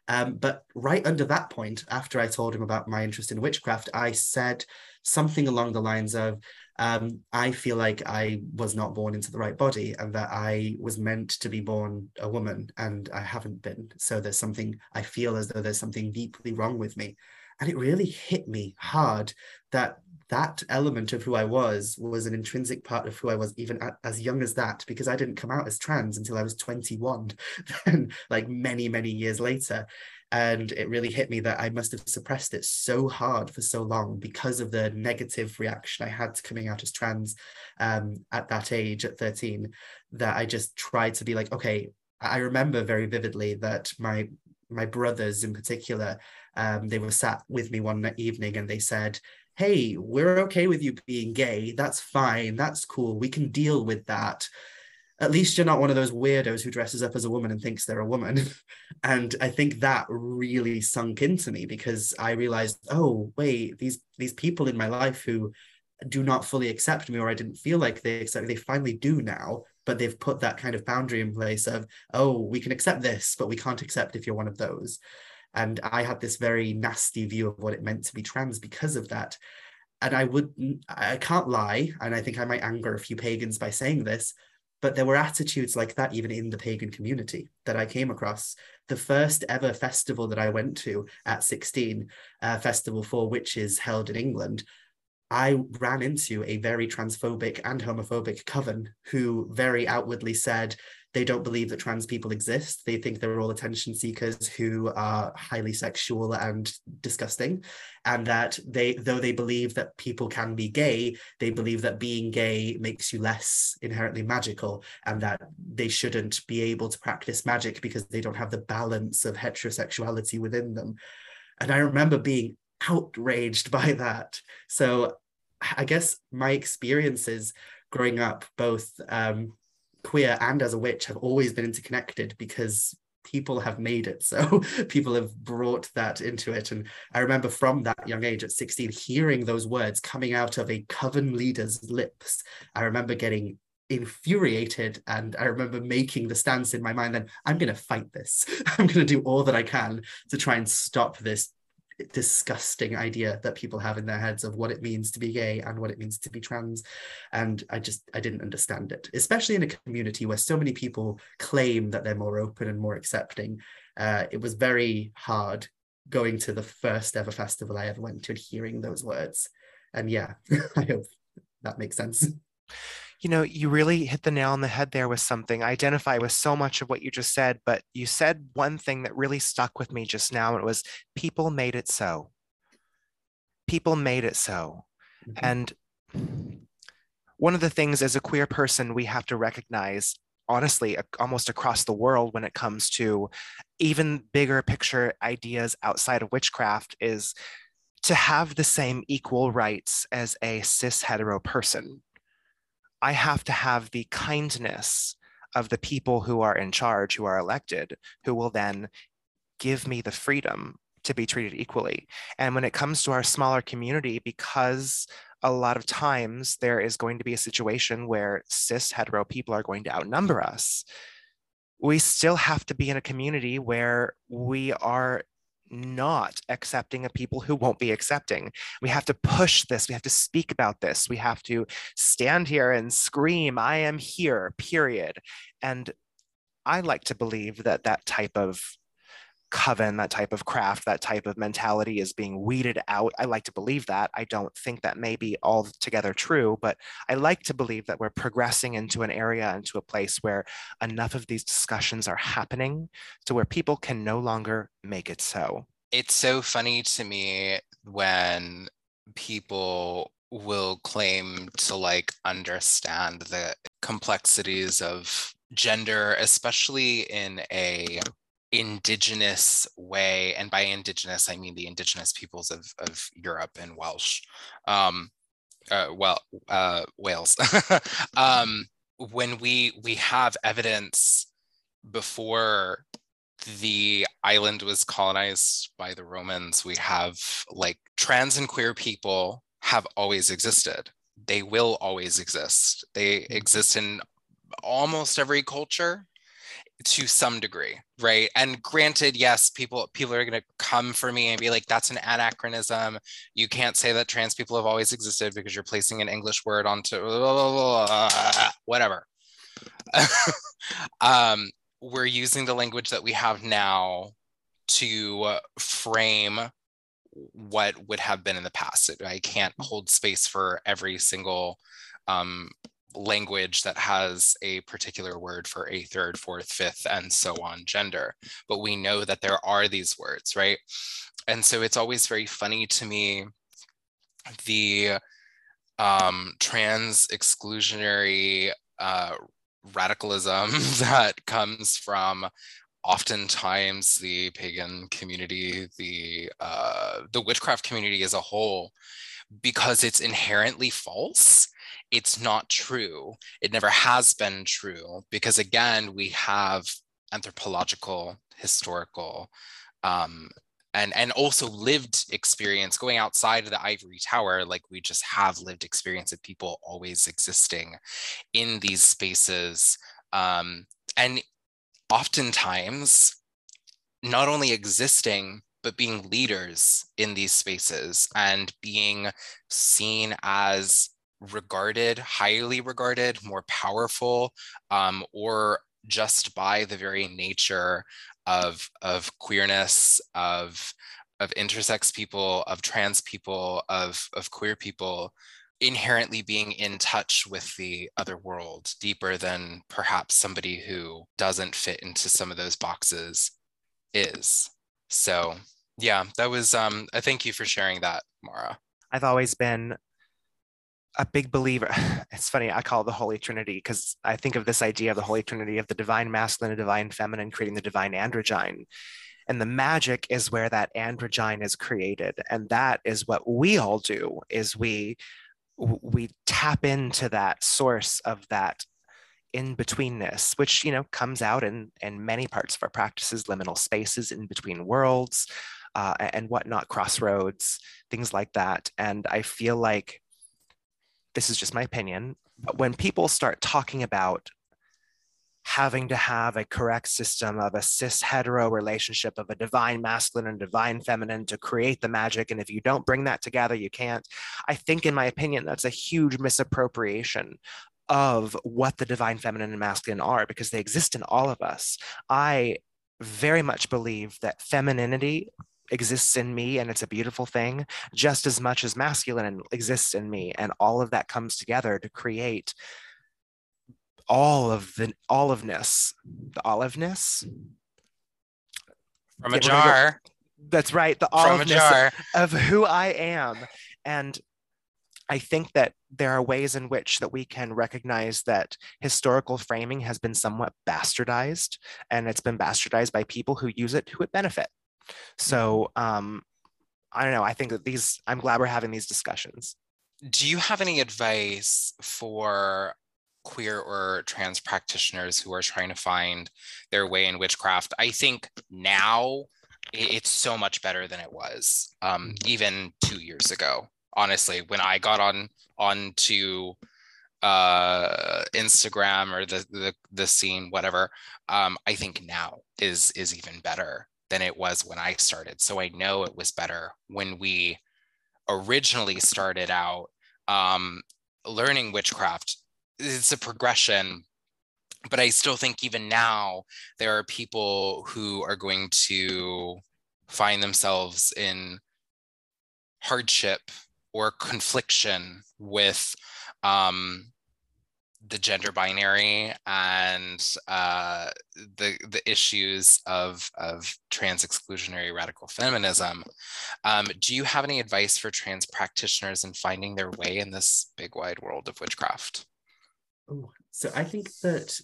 Speaker 3: Um, but right under that point, after I told him about my interest in witchcraft, I said something along the lines of, um, I feel like I was not born into the right body and that I was meant to be born a woman and I haven't been. So there's something, I feel as though there's something deeply wrong with me. And it really hit me hard that that element of who I was was an intrinsic part of who I was even at, as young as that because I didn't come out as trans until I was 21 [laughs] then like many many years later. And it really hit me that I must have suppressed it so hard for so long because of the negative reaction I had to coming out as trans um, at that age at 13 that I just tried to be like okay I remember very vividly that my my brothers in particular um, they were sat with me one evening and they said, hey, we're okay with you being gay. That's fine. That's cool. We can deal with that. At least you're not one of those weirdos who dresses up as a woman and thinks they're a woman. [laughs] and I think that really sunk into me because I realized, oh, wait, these these people in my life who do not fully accept me or I didn't feel like they accept me, they finally do now. But they've put that kind of boundary in place of, oh, we can accept this, but we can't accept if you're one of those. And I had this very nasty view of what it meant to be trans because of that. And I would, I can't lie, and I think I might anger a few pagans by saying this, but there were attitudes like that even in the pagan community that I came across. The first ever festival that I went to at 16, uh, Festival for Witches held in England, I ran into a very transphobic and homophobic coven who very outwardly said, they don't believe that trans people exist. They think they're all attention seekers who are highly sexual and disgusting. And that they, though they believe that people can be gay, they believe that being gay makes you less inherently magical and that they shouldn't be able to practice magic because they don't have the balance of heterosexuality within them. And I remember being outraged by that. So I guess my experiences growing up, both um, queer and as a witch have always been interconnected because people have made it. [laughs] So people have brought that into it. And i remember from that young age at 16 hearing those words coming out of a coven leader's lips i remember getting infuriated. And i remember making the stance in my mind then i'm going to fight this. [laughs] I'm going to do all that i can to try and stop this disgusting idea that people have in their heads of what it means to be gay and what it means to be trans. And i just i didn't understand it especially in a community where so many people claim that they're more open and more accepting. Uh, it was very hard going to the first ever festival i ever went to and hearing those words. And yeah [laughs] i hope that makes sense
Speaker 1: you know, you really hit the nail on the head there with something. I identify with so much of what you just said, but you said one thing that really stuck with me just now, and it was people made it so. People made it so. Mm-hmm. And one of the things as a queer person we have to recognize honestly almost across the world when it comes to even bigger picture ideas outside of witchcraft is to have the same equal rights as a cis hetero person I have to have the kindness of the people who are in charge, who are elected, who will then give me the freedom to be treated equally. And when it comes to our smaller community, because a lot of times there is going to be a situation where cis hetero people are going to outnumber us, we still have to be in a community where we are not accepting of people who won't be accepting. We have to push this. We have to speak about this. We have to stand here and scream, I am here, period. And I like to believe that that type of coven, that type of craft, that type of mentality is being weeded out. I like to believe that. I don't think that may be altogether true, but I like to believe that we're progressing into an area, into a place where enough of these discussions are happening to where people can no longer make it so.
Speaker 2: It's so funny to me when people will claim to like understand the complexities of gender, especially in a indigenous way, and by indigenous, I mean the indigenous peoples of, of Europe and Welsh, um, uh, well, uh, Wales. [laughs] um, when we we have evidence before the island was colonized by the Romans, we have like trans and queer people have always existed. They will always exist. They mm-hmm. exist in almost every culture to some degree right? And granted yes people people are going to come for me and be like that's an anachronism. You can't say that trans people have always existed because you're placing an english word onto whatever. Um, we're using the language that we have now to frame what would have been in the past. I can't hold space for every single um, language that has a particular word for a third, fourth, fifth, and so on gender. But we know that there are these words, right? And so it's always very funny to me the um, trans exclusionary uh, radicalism [laughs] that comes from oftentimes the pagan community, the uh, the witchcraft community as a whole, because it's inherently false, it's not true. It never has been true because again, we have anthropological, historical, um, and and also lived experience going outside of the ivory tower like we just have lived experience of people always existing in these spaces um, and oftentimes not only existing but being leaders in these spaces and being seen as regarded highly regarded more powerful um, or just by the very nature of of queerness of of intersex people of trans people of of queer people inherently being in touch with the other world deeper than perhaps somebody who doesn't fit into some of those boxes is. So yeah that was um i thank you for sharing that mara.
Speaker 1: I've always been a big believer. [sighs] It's funny, I call it the Holy Trinity because I think of this idea of the Holy Trinity of the divine masculine and divine feminine creating the divine androgyne. And the magic is where that androgyne is created. And that is what we all do is we we tap into that source of that in betweenness, which you know comes out in in many parts of our practices, liminal spaces in between worlds, uh, and whatnot, crossroads, things like that. And I feel like this is just my opinion, but when people start talking about having to have a correct system of a cis hetero relationship of a divine masculine and divine feminine to create the magic. And if you don't bring that together, you can't. I think, in my opinion, that's a huge misappropriation of what the divine feminine and masculine are because they exist in all of us. I very much believe that femininity exists in me and it's a beautiful thing just as much as masculine exists in me and all of that comes together to create all of the oliveness the oliveness.
Speaker 2: From a jar.
Speaker 1: That's right the oliveness of who i am. And i think that there are ways in which that we can recognize that historical framing has been somewhat bastardized and it's been bastardized by people who use it to it benefit so um, I don't know. I think that these, I'm glad we're having these discussions.
Speaker 2: Do you have any advice for queer or trans practitioners who are trying to find their way in witchcraft? I think now it's so much better than it was um, mm-hmm. even two years ago. Honestly, when I got on onto uh, Instagram or the, the the scene, whatever, um, I think now is is even better than it was when I started. So I know it was better when we originally started out um, learning witchcraft. It's a progression, but I still think even now there are people who are going to find themselves in hardship or confliction with um, the gender binary and uh, the the issues of of trans exclusionary radical feminism. Um, do you have any advice for trans practitioners in finding their way in this big wide world of witchcraft?
Speaker 3: So I think that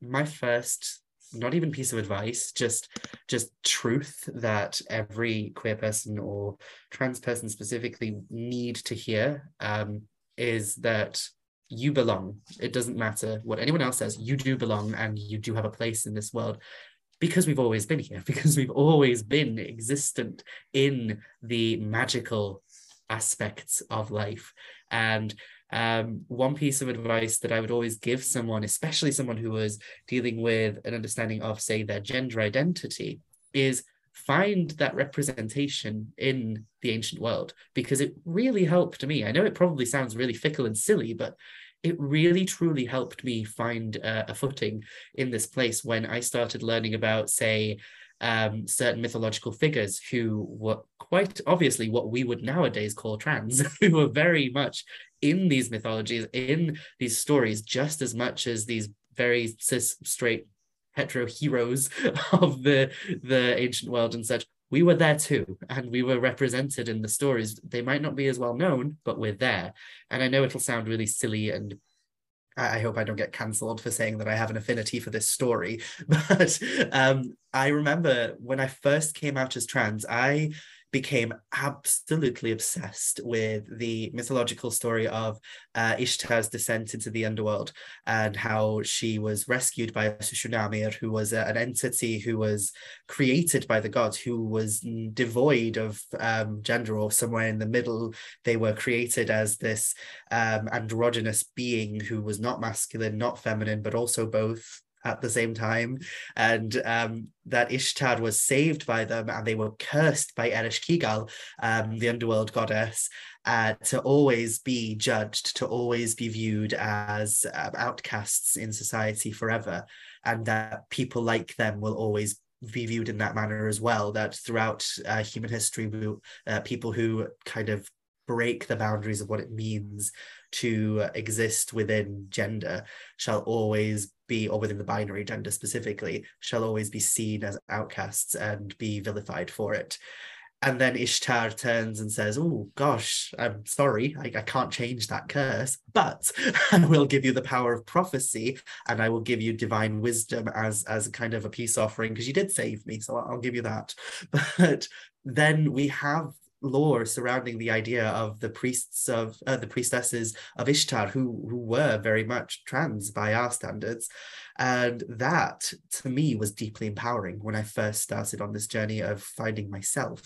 Speaker 3: my first not even piece of advice just just truth that every queer person or trans person specifically need to hear um, is that you belong. It doesn't matter what anyone else says, you do belong and you do have a place in this world because we've always been here, [laughs] because we've always been existent in the magical aspects of life. And um, one piece of advice that I would always give someone, especially someone who was dealing with an understanding of, say, their gender identity, is find that representation in the ancient world because it really helped me. I know it probably sounds really fickle and silly, but it really truly helped me find uh, a footing in this place when I started learning about, say, um, certain mythological figures who were quite obviously what we would nowadays call trans, [laughs] who were very much in these mythologies, in these stories, just as much as these very cis, straight, hetero heroes [laughs] of the the ancient world and such we were there too and we were represented in the stories they might not be as well known but we're there and i know it'll sound really silly and I hope I don't get cancelled for saying that I have an affinity for this story. [laughs] But um, I remember when I first came out as trans, I became absolutely obsessed with the mythological story of uh, Ishtar's descent into the underworld and how she was rescued by Shusharnamir, who was a, an entity who was created by the gods, who was devoid of um, gender or somewhere in the middle. They were created as this um, androgynous being who was not masculine, not feminine, but also both at the same time, and um, that Ishtar was saved by them, and they were cursed by Ereshkigal, um, the underworld goddess, uh, to always be judged, to always be viewed as uh, outcasts in society forever, and that people like them will always be viewed in that manner as well. That throughout uh, human history, uh, people who kind of break the boundaries of what it means to exist within gender shall always be, or within the binary gender specifically, shall always be seen as outcasts and be vilified for it. And then Ishtar turns and says, Oh gosh, I'm sorry, I, I, can't change that curse, but [laughs] I will give you the power of prophecy and I will give you divine wisdom as, as kind of a peace offering because you did save me, so I'll, I'll give you that. [laughs] But then we have lore surrounding the idea of the priests of uh, the priestesses of Ishtar who who were very much trans by our standards. And that to me was deeply empowering when I first started on this journey of finding myself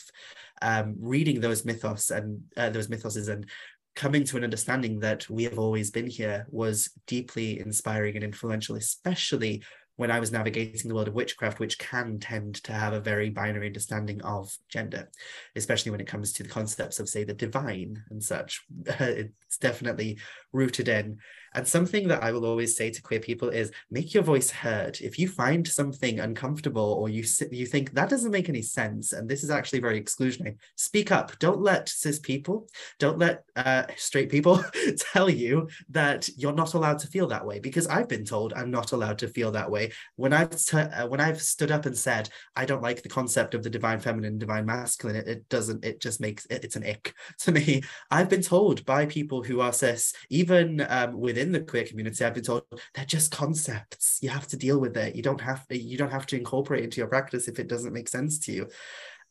Speaker 3: um, reading those mythos and uh, those mythoses and coming to an understanding that we have always been here was deeply inspiring and influential especially when I was navigating the world of witchcraft, which can tend to have a very binary understanding of gender, especially when it comes to the concepts of, say, the divine and such. [laughs] it's definitely rooted in. And something that I will always say to queer people is make your voice heard. If you find something uncomfortable or you you think that doesn't make any sense and this is actually very exclusionary, speak up. Don't let cis people, don't let uh, straight people [laughs] tell you that you're not allowed to feel that way because I've been told I'm not allowed to feel that way. When I've t- uh, when I've stood up and said I don't like the concept of the divine feminine, divine masculine, it, it doesn't. It just makes it, it's an ick [laughs] to me. I've been told by people who are cis, even um, within within the queer community i've been told they're just concepts you have to deal with it you don't have you don't have to incorporate into your practice if it doesn't make sense to you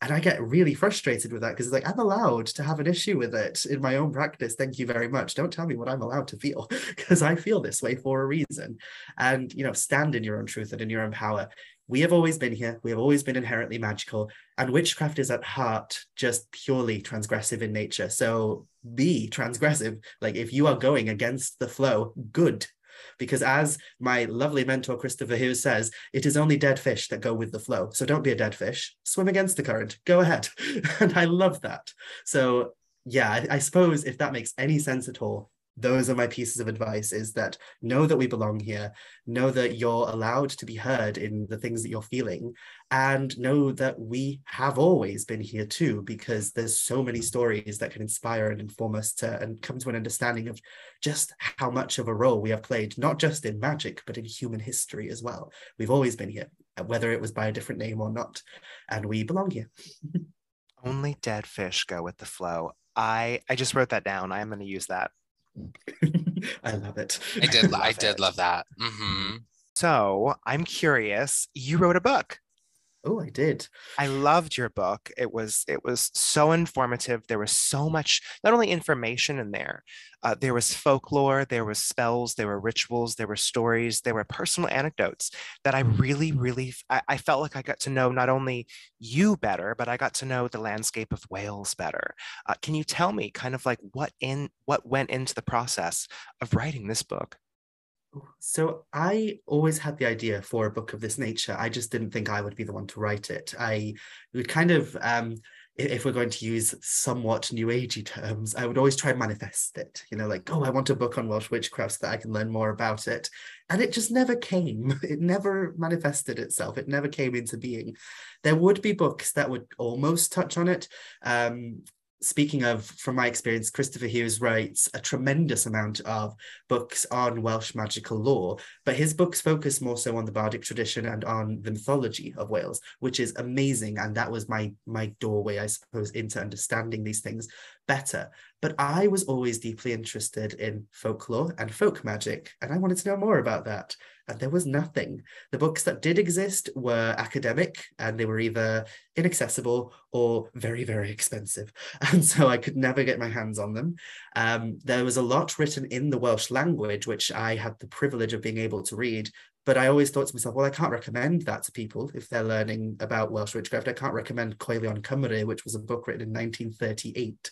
Speaker 3: and I get really frustrated with that because it's like I'm allowed to have an issue with it in my own practice. Thank you very much. Don't tell me what I'm allowed to feel [laughs] because I feel this way for a reason. And you know, stand in your own truth and in your own power. We have always been here. We have always been inherently magical, and witchcraft is at heart just purely transgressive in nature. So be transgressive. Like if you are going against the flow, good. Because as my lovely mentor Christopher Hughes says, it is only dead fish that go with the flow. So don't be a dead fish. Swim against the current. Go ahead. [laughs] and I love that. So yeah, I, I suppose if that makes any sense at all, those are my pieces of advice is that know that we belong here know that you're allowed to be heard in the things that you're feeling and know that we have always been here too because there's so many stories that can inspire and inform us to and come to an understanding of just how much of a role we have played not just in magic but in human history as well. We've always been here whether it was by a different name or not and we belong here. [laughs]
Speaker 1: Only dead fish go with the flow. I i just wrote that down. I am going to use that [laughs]
Speaker 3: I love it.
Speaker 2: I did. [laughs] I, I did it. love that. Mm-hmm.
Speaker 1: So I'm curious. You wrote a book.
Speaker 3: Oh, I did.
Speaker 1: I loved your book. It was it was so informative. There was so much, not only information in there, uh, there was folklore, there was spells, there were rituals, there were stories, there were personal anecdotes that I really, really, I, I felt like I got to know not only you better, but I got to know the landscape of Wales better. Uh, can you tell me kind of like what in what went into the process of writing this book?
Speaker 3: So I always had the idea for a book of this nature. I just didn't think I would be the one to write it. I would kind of, um, if we're going to use somewhat new agey terms, I would always try and manifest it. You know, like, oh, I want a book on Welsh witchcraft so that I can learn more about it. And it just never came. [laughs] It never manifested itself. It never came into being. There would be books that would almost touch on it. Um, speaking of, from my experience, Christopher Hughes writes a tremendous amount of books on Welsh magical lore, but his books focus more so on the bardic tradition and on the mythology of Wales, which is amazing. And that was my my doorway, I suppose, into understanding these things better. But I was always deeply interested in folklore and folk magic, and I wanted to know more about that and there was nothing. The books that did exist were academic and they were either inaccessible or very, very expensive. [laughs] And so I could never get my hands on them. Um, there was a lot written in the Welsh language, which I had the privilege of being able to read. But I always thought to myself, well, I can't recommend that to people if they're learning about Welsh witchcraft. I can't recommend Coelion Cymru, which was a book written in 1938.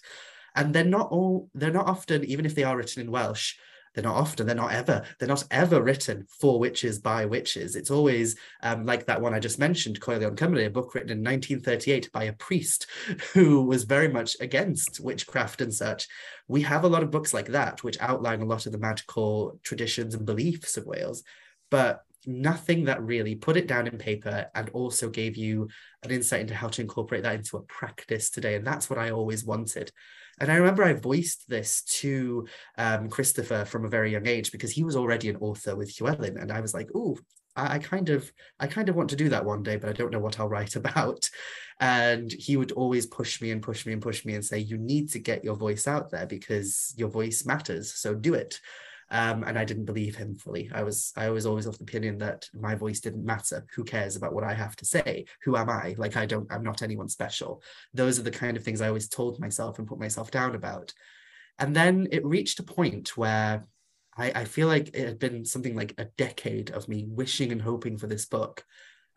Speaker 3: And they're not all, they're not often, even if they are written in Welsh, they're not often, they're not ever, they're not ever written for witches by witches. It's always um, like that one I just mentioned, Coelion Cymru, a book written in 1938 by a priest who was very much against witchcraft and such. We have a lot of books like that, which outline a lot of the magical traditions and beliefs of Wales. But nothing that really put it down in paper and also gave you an insight into how to incorporate that into a practice today. And that's what I always wanted. And I remember I voiced this to um, Christopher from a very young age because he was already an author with Llewellyn. And I was like, oh, I kind of, I kind of want to do that one day, but I don't know what I'll write [laughs] about. And he would always push me and push me and push me and say, you need to get your voice out there because your voice matters. So do it. Um, and I didn't believe him fully. I was I was always of the opinion that my voice didn't matter. Who cares about what I have to say? Who am I? Like I don't I'm not anyone special. Those are the kind of things I always told myself and put myself down about. And then it reached a point where I, I feel like it had been something like a decade of me wishing and hoping for this book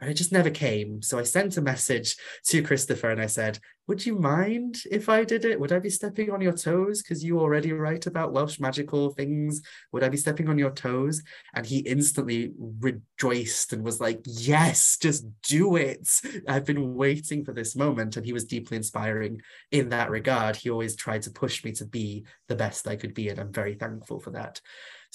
Speaker 3: and it just never came. So I sent a message to Christopher and I said, Would you mind if I did it? Would I be stepping on your toes? Because you already write about Welsh magical things. Would I be stepping on your toes? And he instantly rejoiced and was like, Yes, just do it. I've been waiting for this moment. And he was deeply inspiring in that regard. He always tried to push me to be the best I could be. And I'm very thankful for that.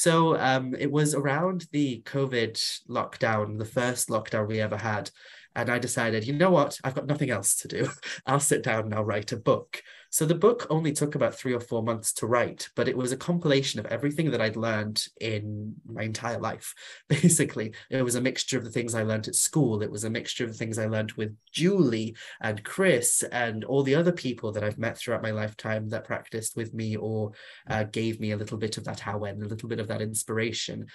Speaker 3: So um, it was around the COVID lockdown, the first lockdown we ever had. And I decided, you know what? I've got nothing else to do. [laughs] I'll sit down and I'll write a book. So the book only took about three or four months to write, but it was a compilation of everything that I'd learned in my entire life. [laughs] Basically, it was a mixture of the things I learned at school. It was a mixture of the things I learned with Julie and Chris and all the other people that I've met throughout my lifetime that practiced with me or uh, gave me a little bit of that how and a little bit of that inspiration.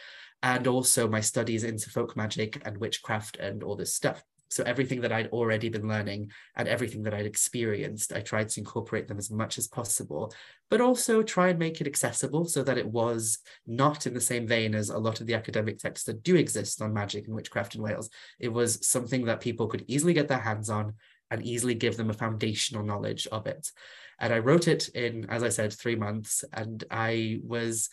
Speaker 3: And also my studies into folk magic and witchcraft and all this stuff. So everything that I'd already been learning and everything that I'd experienced, I tried to incorporate them as much as possible, but also try and make it accessible so that it was not in the same vein as a lot of the academic texts that do exist on magic and witchcraft in Wales. It was something that people could easily get their hands on and easily give them a foundational knowledge of it. And I wrote it in, as I said, three months, and I was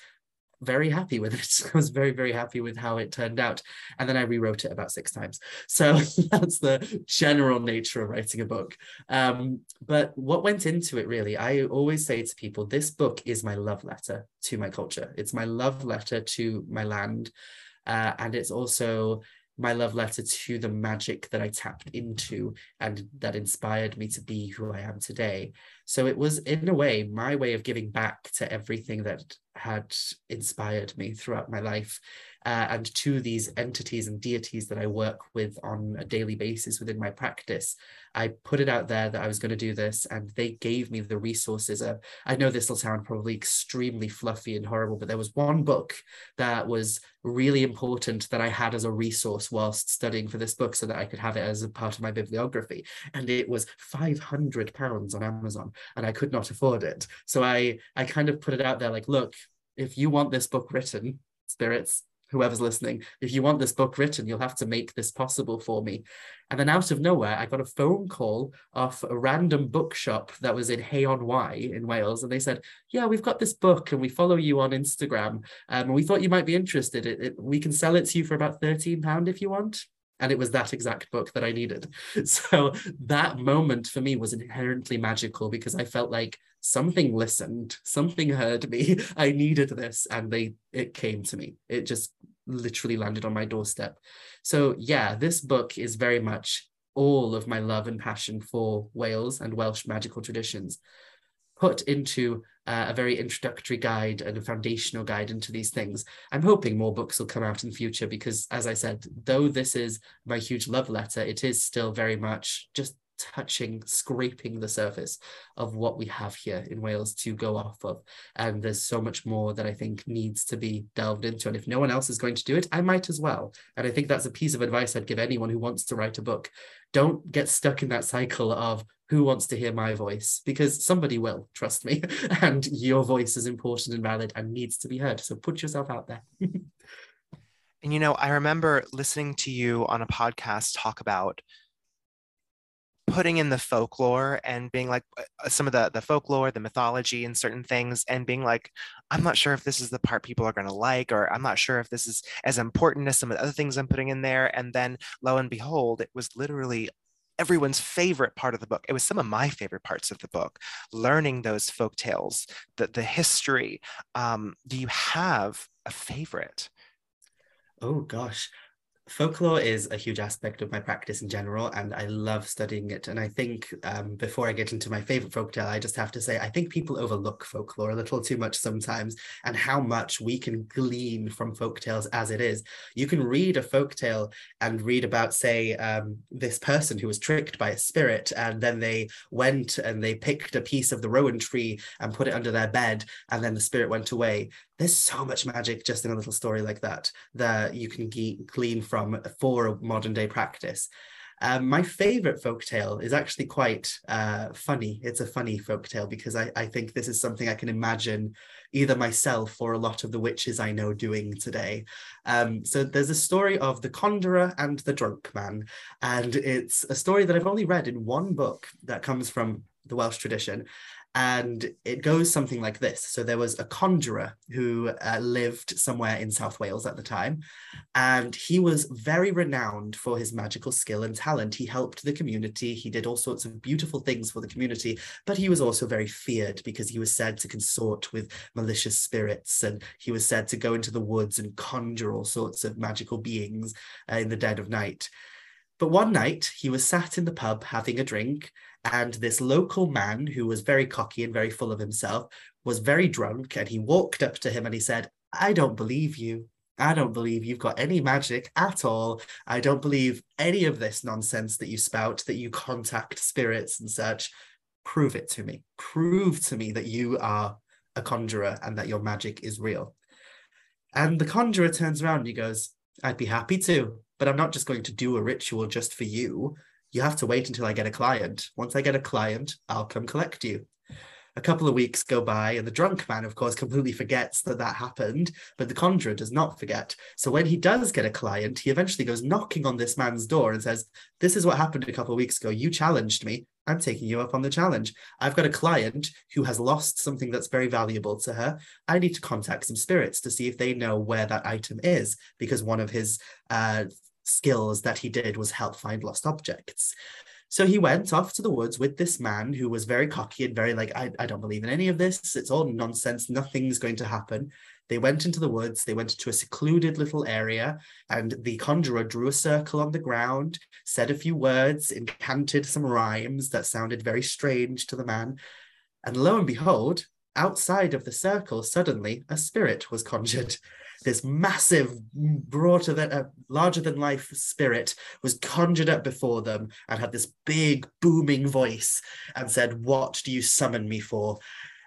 Speaker 3: very happy with it. [laughs] I was very, very happy with how it turned out. And then I rewrote it about six times. So [laughs] that's the general nature of writing a book. Um, but what went into it really, I always say to people, this book is my love letter to my culture. It's my love letter to my land. Uh, and it's also my love letter to the magic that I tapped into and that inspired me to be who I am today. So it was, in a way, my way of giving back to everything that had inspired me throughout my life uh, and to these entities and deities that I work with on a daily basis within my practice. I put it out there that I was going to do this, and they gave me the resources. Uh, I know this will sound probably extremely fluffy and horrible, but there was one book that was really important that I had as a resource whilst studying for this book so that I could have it as a part of my bibliography. And it was 500 pounds on Amazon and I could not afford it. So I, I kind of put it out there like, look, if you want this book written, spirits, whoever's listening, if you want this book written, you'll have to make this possible for me. And then out of nowhere, I got a phone call off a random bookshop that was in Hay-on-Wye in Wales. And they said, Yeah, we've got this book and we follow you on Instagram. Um, and we thought you might be interested. It, it, we can sell it to you for about £13 if you want and it was that exact book that I needed. [laughs] So that moment for me was inherently magical because I felt like something listened, something heard me. [laughs] I needed this, and they it came to me. It just literally landed on my doorstep. So yeah, this book is very much all of my love and passion for Wales and Welsh magical traditions. Put into uh, a very introductory guide and a foundational guide into these things. I'm hoping more books will come out in the future because, as I said, though this is my huge love letter, it is still very much just touching, scraping the surface of what we have here in Wales to go off of. And there's so much more that I think needs to be delved into. And if no one else is going to do it, I might as well. And I think that's a piece of advice I'd give anyone who wants to write a book. Don't get stuck in that cycle of who wants to hear my voice because somebody will, trust me. [laughs] and your voice is important and valid and needs to be heard. So put yourself out there. [laughs]
Speaker 1: and you know, I remember listening to you on a podcast talk about putting in the folklore and being like uh, some of the the folklore the mythology and certain things and being like i'm not sure if this is the part people are going to like or i'm not sure if this is as important as some of the other things i'm putting in there. And then lo and behold it was literally everyone's favorite part of the book. It was some of my favorite parts of the book learning those folk tales the, the history. Um, do you have a favorite?
Speaker 3: Oh gosh folklore is a huge aspect of my practice in general, and I love studying it. And I think um, before I get into my favorite folktale, I just have to say I think people overlook folklore a little too much sometimes, and how much we can glean from folktales as it is. You can read a folktale and read about, say, um, this person who was tricked by a spirit, and then they went and they picked a piece of the rowan tree and put it under their bed, and then the spirit went away there's so much magic just in a little story like that that you can glean from for modern day practice. Um, my favorite folktale is actually quite uh, funny. It's a funny folktale because I, I think this is something I can imagine either myself or a lot of the witches I know doing today. Um, so there's a story of the conjurer and the drunk man, and it's a story that I've only read in one book that comes from the Welsh tradition. And it goes something like this. So there was a conjurer who uh, lived somewhere in South Wales at the time, and he was very renowned for his magical skill and talent. He helped the community, he did all sorts of beautiful things for the community, but he was also very feared because he was said to consort with malicious spirits and he was said to go into the woods and conjure all sorts of magical beings uh, in the dead of night. But one night he was sat in the pub having a drink and this local man, who was very cocky and very full of himself, was very drunk. And he walked up to him and he said, I don't believe you. I don't believe you've got any magic at all. I don't believe any of this nonsense that you spout, that you contact spirits and such. Prove it to me. Prove to me that you are a conjurer and that your magic is real. And the conjurer turns around and he goes, I'd be happy to, but I'm not just going to do a ritual just for you you have to wait until I get a client. Once I get a client, I'll come collect you. A couple of weeks go by, and the drunk man, of course, completely forgets that that happened, but the conjurer does not forget. So when he does get a client, he eventually goes knocking on this man's door and says, This is what happened a couple of weeks ago. You challenged me. I'm taking you up on the challenge. I've got a client who has lost something that's very valuable to her. I need to contact some spirits to see if they know where that item is because one of his uh, skills that he did was help find lost objects. So he went off to the woods with this man who was very cocky and very like, I, I don't believe in any of this. It's all nonsense. Nothing's going to happen. They went into the woods, they went to a secluded little area, and the conjurer drew a circle on the ground, said a few words, incanted some rhymes that sounded very strange to the man. And lo and behold, outside of the circle, suddenly a spirit was conjured this massive, broader than uh, larger than life spirit was conjured up before them and had this big booming voice and said, "What do you summon me for?"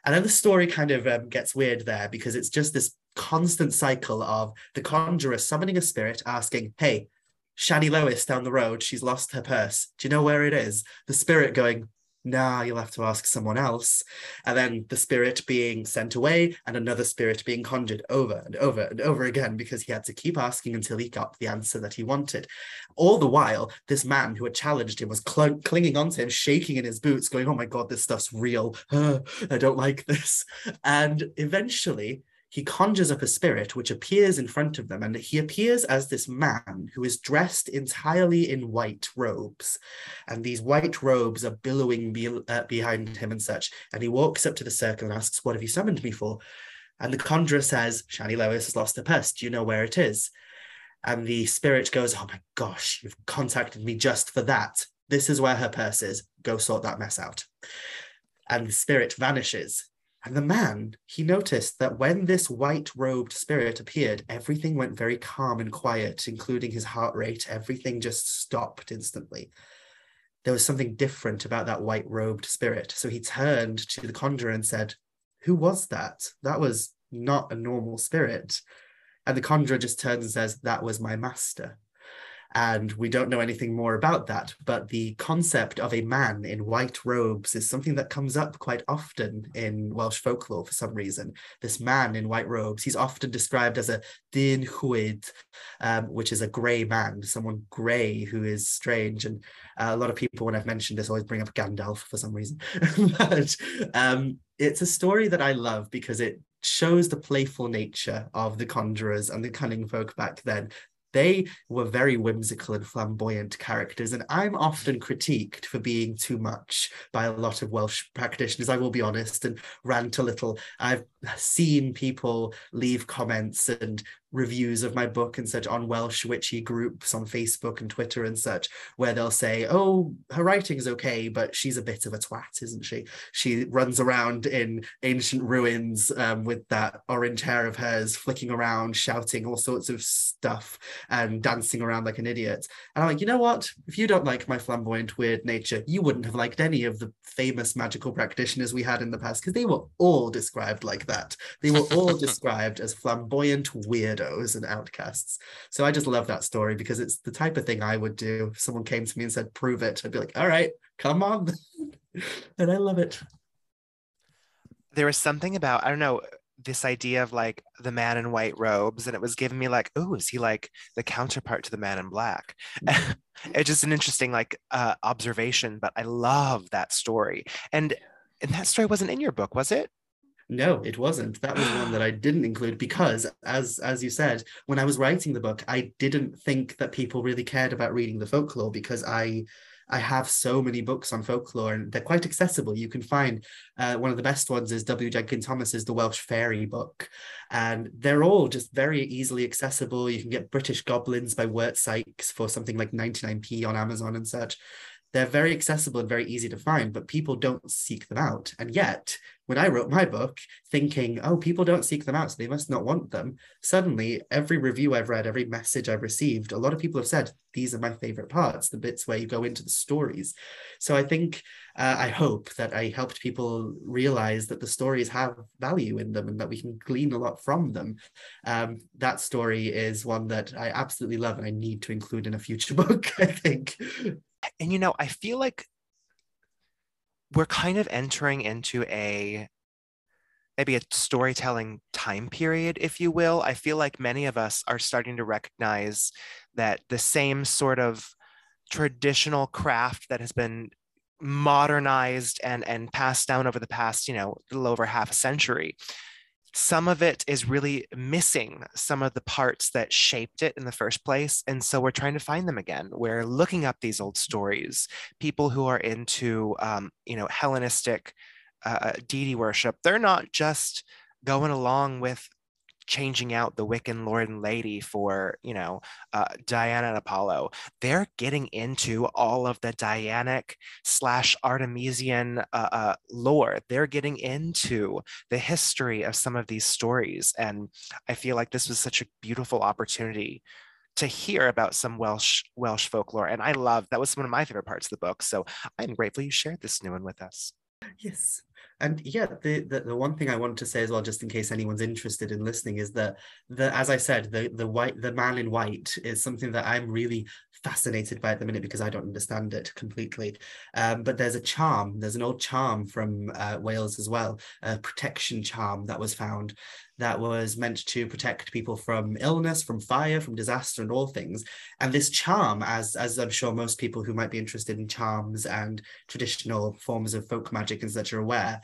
Speaker 3: And then the story kind of um, gets weird there because it's just this constant cycle of the conjurer summoning a spirit, asking, "Hey." Shani Lois down the road, she's lost her purse. Do you know where it is? The spirit going, nah, you'll have to ask someone else. And then the spirit being sent away and another spirit being conjured over and over and over again because he had to keep asking until he got the answer that he wanted. All the while, this man who had challenged him was cl- clinging onto him, shaking in his boots, going, Oh my God, this stuff's real. I don't like this. And eventually, he conjures up a spirit which appears in front of them, and he appears as this man who is dressed entirely in white robes. And these white robes are billowing be- uh, behind him and such. And he walks up to the circle and asks, What have you summoned me for? And the conjurer says, Shani Lois has lost her purse. Do you know where it is? And the spirit goes, Oh my gosh, you've contacted me just for that. This is where her purse is. Go sort that mess out. and the spirit vanishes. And the man, he noticed that when this white robed spirit appeared, everything went very calm and quiet, including his heart rate. Everything just stopped instantly. There was something different about that white robed spirit. So he turned to the conjurer and said, Who was that? That was not a normal spirit. And the conjurer just turns and says, That was my master and we don't know anything more about that. But the concept of a man in white robes is something that comes up quite often in Welsh folklore for some reason. This man in white robes, he's often described as a dyn llwyd, um, which is a grey man, someone grey who is strange. And uh, a lot of people, when I've mentioned this, always bring up Gandalf for some reason. [laughs] but um, it's a story that I love because it shows the playful nature of the conjurers and the cunning folk back then they were very whimsical and flamboyant characters, and I'm often critiqued for being too much by a lot of Welsh practitioners, I will be honest, and rant a little. I've seen people leave comments and reviews of my book and such on Welsh witchy groups on Facebook and Twitter and such, where they'll say, Oh, her writing's okay, but she's a bit of a twat, isn't she? She runs around in ancient ruins um, with that orange hair of hers, flicking around, shouting all sorts of stuff and dancing around like an idiot. And I'm like, you know what? If you don't like my flamboyant, weird nature, you wouldn't have liked any of the famous magical practitioners we had in the past because they were all described like that. They were all [laughs] described as flamboyant weird weirdos and outcasts. So I just love that story because it's the type of thing I would do. If someone came to me and said, prove it, I'd be like, all right, come on. [laughs] and I love it.
Speaker 1: There was something about, I don't know, this idea of like the man in white robes, and it was giving me like, oh, is he like the counterpart to the man in black? [laughs] it's just an interesting like uh, observation, but I love that story. And and that story wasn't in your book, was it?
Speaker 3: No, it wasn't. That was one that I [gasps] didn't include because, as as you said, when I was writing the book, I didn't think that people really cared about reading the folklore because I I have so many books on folklore and they're quite accessible. You can find uh, one of the best ones is W. Jenkins Thomas's The Welsh Fairy book, and they're all just very easily accessible. You can get British Goblins by Wirt Sykes for something like 99p on Amazon and such they're very accessible and very easy to find, but people don't seek them out. And yet, when I wrote my book, thinking, oh, people don't seek them out, so they must not want them, suddenly every review I've read, every message I've received, a lot of people have said, these are my favorite parts, the bits where you go into the stories. So I think, uh, I hope that I helped people realize that the stories have value in them and that we can glean a lot from them. Um, that story is one that I absolutely love and I need to include in a future [laughs] book, I think
Speaker 1: and you know, I feel like we're kind of entering into a maybe a storytelling time period, if you will. I feel like many of us are starting to recognize that the same sort of traditional craft that has been modernized and and passed down over the past you know little over half a century some of it is really missing some of the parts that shaped it in the first place. And so we're trying to find them again. We're looking up these old stories. People who are into, um, you know, Hellenistic uh, uh deity worship, they're not just going along with changing out the Wiccan Lord and Lady for, you know, uh, Diana and Apollo. They're getting into all of the Dianic slash Artemisian uh, uh, lore. They're getting into the history of some of these stories. And I feel like this was such a beautiful opportunity to hear about some Welsh Welsh folklore. And I love that was one of my favorite parts of the book. So I'm grateful you shared this new one with us.
Speaker 3: Yes. And yeah, the, the, the one thing I wanted to say as well, just in case anyone's interested in listening, is that the as I said, the the white the man in white is something that I'm really fascinated by at the minute because I don't understand it completely. Um, but there's a charm, there's an old charm from uh, Wales as well, a protection charm that was found that was meant to protect people from illness, from fire, from disaster, and all things. And this charm, as as I'm sure most people who might be interested in charms and traditional forms of folk magic and such are aware,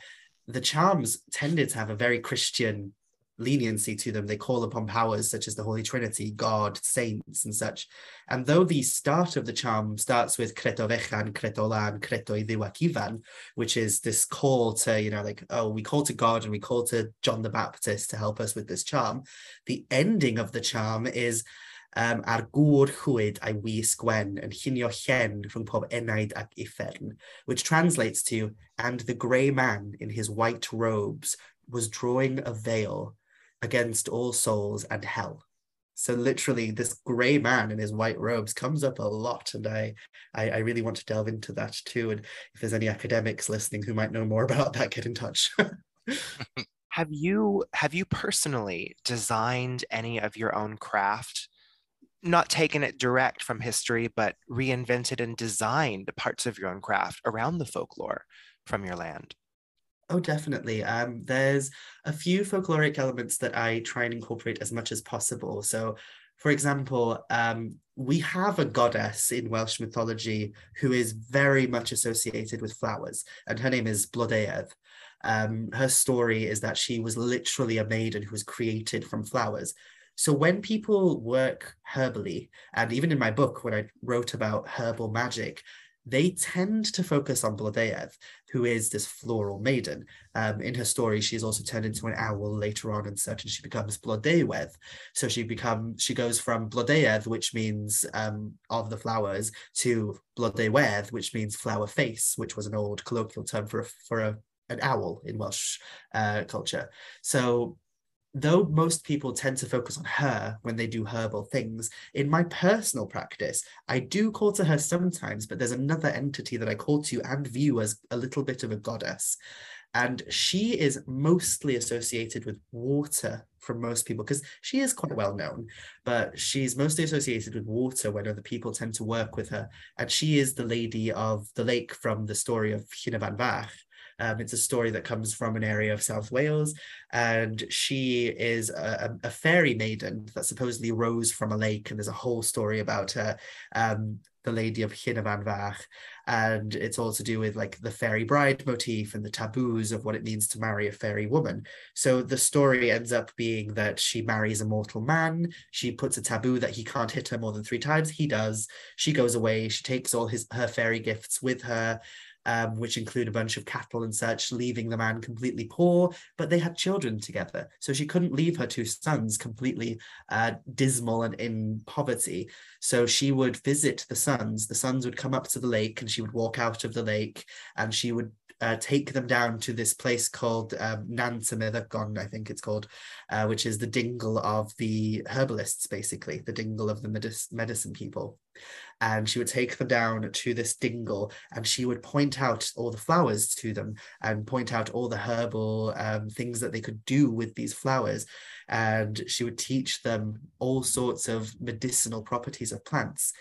Speaker 3: the charms tended to have a very Christian leniency to them. They call upon powers such as the Holy Trinity, God, saints, and such. And though the start of the charm starts with Creto Vechan, Creto Lan, Creto Iddiwakivan, which is this call to, you know, like, oh, we call to God and we call to John the Baptist to help us with this charm, the ending of the charm is um, ar gŵr llwyd a'i wys gwen yn llunio llen rhwng pob enaid ac uffern, which translates to, and the grey man in his white robes was drawing a veil against all souls and hell. So literally this grey man in his white robes comes up a lot and I, I, I really want to delve into that too. And if there's any academics listening who might know more [laughs] about that, get in touch. [laughs]
Speaker 1: have you have you personally designed any of your own craft? Not taken it direct from history, but reinvented and designed parts of your own craft around the folklore from your land?
Speaker 3: Oh, definitely. Um, there's a few folkloric elements that I try and incorporate as much as possible. So, for example, um, we have a goddess in Welsh mythology who is very much associated with flowers, and her name is Blodeuedd. Um, her story is that she was literally a maiden who was created from flowers. So when people work herbally, and even in my book, when I wrote about herbal magic, they tend to focus on Blodeuedd, who is this floral maiden. Um, in her story, she's also turned into an owl later on and and she becomes Blodeuwedd. So she becomes she goes from Blodeuedd, which means um, of the flowers, to Blodeuwedd, which means flower face, which was an old colloquial term for a, for a, an owl in Welsh uh, culture. So though most people tend to focus on her when they do herbal things, in my personal practice, I do call to her sometimes, but there's another entity that I call to and view as a little bit of a goddess. And she is mostly associated with water from most people because she is quite well known, but she's mostly associated with water when other people tend to work with her. And she is the lady of the lake from the story of Fach. Um, it's a story that comes from an area of South Wales, and she is a, a, fairy maiden that supposedly rose from a lake, and there's a whole story about her. Um, the Lady of Fach, and it's all to do with like the fairy bride motif and the taboos of what it means to marry a fairy woman. So the story ends up being that she marries a mortal man. She puts a taboo that he can't hit her more than three times. He does. She goes away. She takes all his her fairy gifts with her um, which include a bunch of cattle and such, leaving the man completely poor. But they had children together, so she couldn't leave her two sons completely uh, dismal and in poverty. So she would visit the sons. The sons would come up to the lake, and she would walk out of the lake, and she would uh, take them down to this place called um, Nant I think it's called, uh, which is the dingle of the herbalists, basically, the dingle of the medic- medicine people. And she would take them down to this dingle and she would point out all the flowers to them and point out all the herbal um, things that they could do with these flowers. And she would teach them all sorts of medicinal properties of plants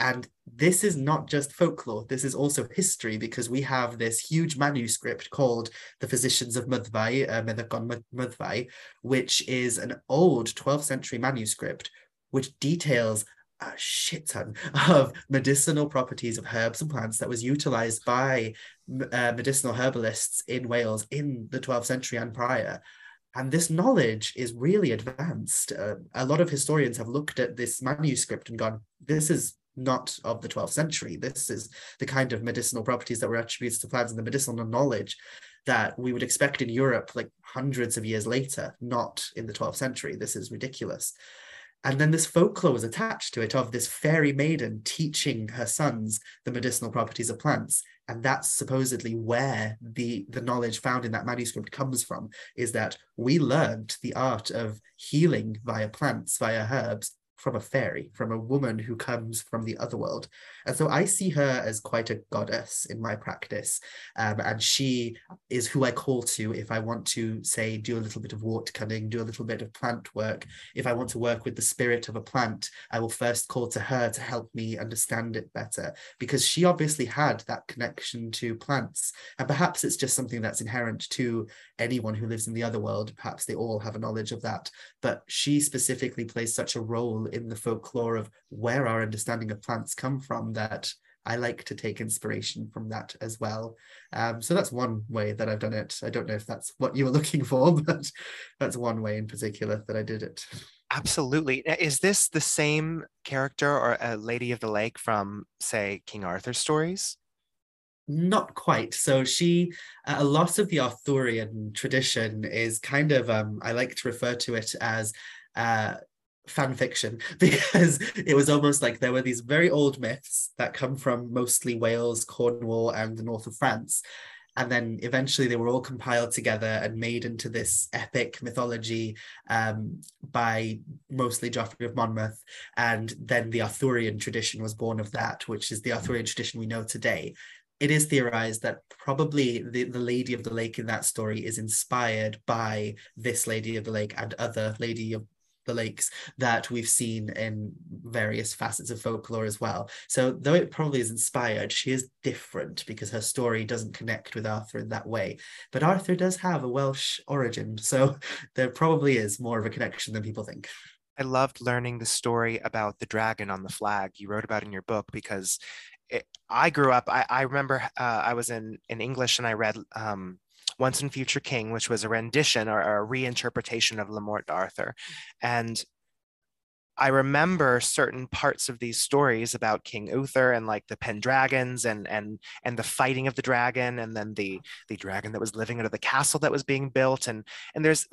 Speaker 3: and this is not just folklore, this is also history because we have this huge manuscript called The Physicians of Myddfai, uh, Myddfai, which is an old 12th century manuscript which details a shit ton of medicinal properties of herbs and plants that was utilized by uh, medicinal herbalists in Wales in the 12th century and prior. And this knowledge is really advanced. Uh, a lot of historians have looked at this manuscript and gone, this is not of the 12th century. This is the kind of medicinal properties that were attributed to plants and the medicinal knowledge that we would expect in Europe like hundreds of years later, not in the 12th century. This is ridiculous. And then this folklore was attached to it of this fairy maiden teaching her sons the medicinal properties of plants. And that's supposedly where the, the knowledge found in that manuscript comes from, is that we learned the art of healing via plants, via herbs, from a fairy, from a woman who comes from the other world. And so I see her as quite a goddess in my practice. Um, and she is who I call to if I want to, say, do a little bit of wort cutting, do a little bit of plant work. If I want to work with the spirit of a plant, I will first call to her to help me understand it better, because she obviously had that connection to plants. And perhaps it's just something that's inherent to anyone who lives in the other world. Perhaps they all have a knowledge of that. But she specifically plays such a role in the folklore of where our understanding of plants come from that I like to take inspiration from that as well. Um, so that's one way that I've done it. I don't know if that's what you were [laughs] looking for, but that's one way in particular that I did it.
Speaker 1: Absolutely. Is this the same character or a Lady of the Lake from, say, King Arthur's stories?
Speaker 3: Not quite. So she, a lot of the Arthurian tradition is kind of, um, I like to refer to it as uh, fan fiction [laughs] because it was almost like there were these very old myths that come from mostly Wales, Cornwall, and the north of France. And then eventually they were all compiled together and made into this epic mythology um, by mostly Geoffrey of Monmouth. And then the Arthurian tradition was born of that, which is the Arthurian tradition we know today it is theorized that probably the, the Lady of the Lake in that story is inspired by this Lady of the Lake and other Lady of the Lakes that we've seen in various facets of folklore as well. So, though it probably is inspired, she is different because her story doesn't connect with Arthur in that way. But Arthur does have a Welsh origin, so [laughs] there probably is more of a connection than people think.
Speaker 1: I loved learning the story about the dragon on the flag you wrote about in your book because it, I grew up. I, I remember uh, I was in in English and I read um, Once and Future King, which was a rendition or, or a reinterpretation of Le Morte d'Arthur, mm. and I remember certain parts of these stories about King Uther and like the Pendragons and and and the fighting of the dragon and then the the dragon that was living under the castle that was being built. And and there's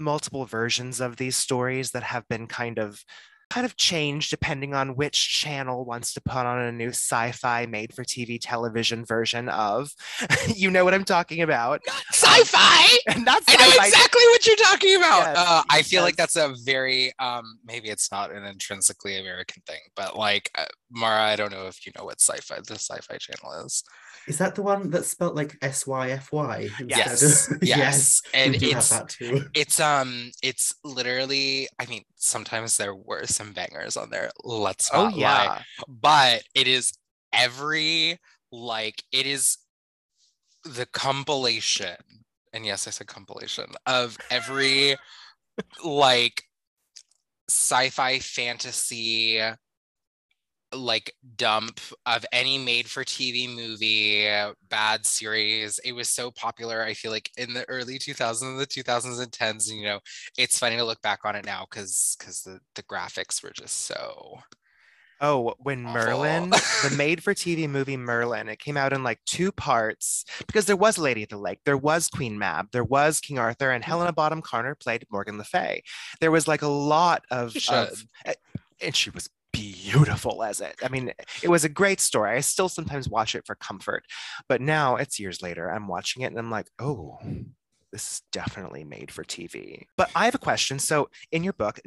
Speaker 1: multiple versions of these stories that have been kind of kind of change depending on which channel wants to put on a new sci-fi made for TV television version of. [laughs] you know what I'm talking about?
Speaker 2: Not sci-fi. [laughs] Um, not sci-fi. I know exactly what you're talking about. Yes, uh, I feel yes. like that's a very um, maybe it's not an intrinsically American thing, but like uh, Mara, I don't know if you know what sci-fi the sci-fi channel is.
Speaker 3: Is that the one that's spelled like S Y F Y?
Speaker 2: Yes, [laughs] yes, yes, and it's it's um it's literally. I mean, sometimes there were some bangers on there. Let's oh yeah, lie. but it is every like it is the compilation, and yes, I said compilation of every like sci-fi fantasy like dump of any made for TV movie, bad series. It was so popular. I feel like in the early 2000s, the 2010s, you know, it's funny to look back on it now because because the, the graphics were just so
Speaker 1: Oh, when awful. Merlin, the made for TV movie Merlin, it came out in like two parts because there was Lady of the Lake, there was Queen Mab, there was King Arthur, and mm-hmm. Helena Bonham Carter played Morgan Le Fay. There was like a lot of, of and she was beautiful as it. I mean, it was a great story. I still sometimes watch it for comfort, but now it's years later. I'm watching it and I'm like, oh, this is definitely made for TV. But I have a question. So, in your book,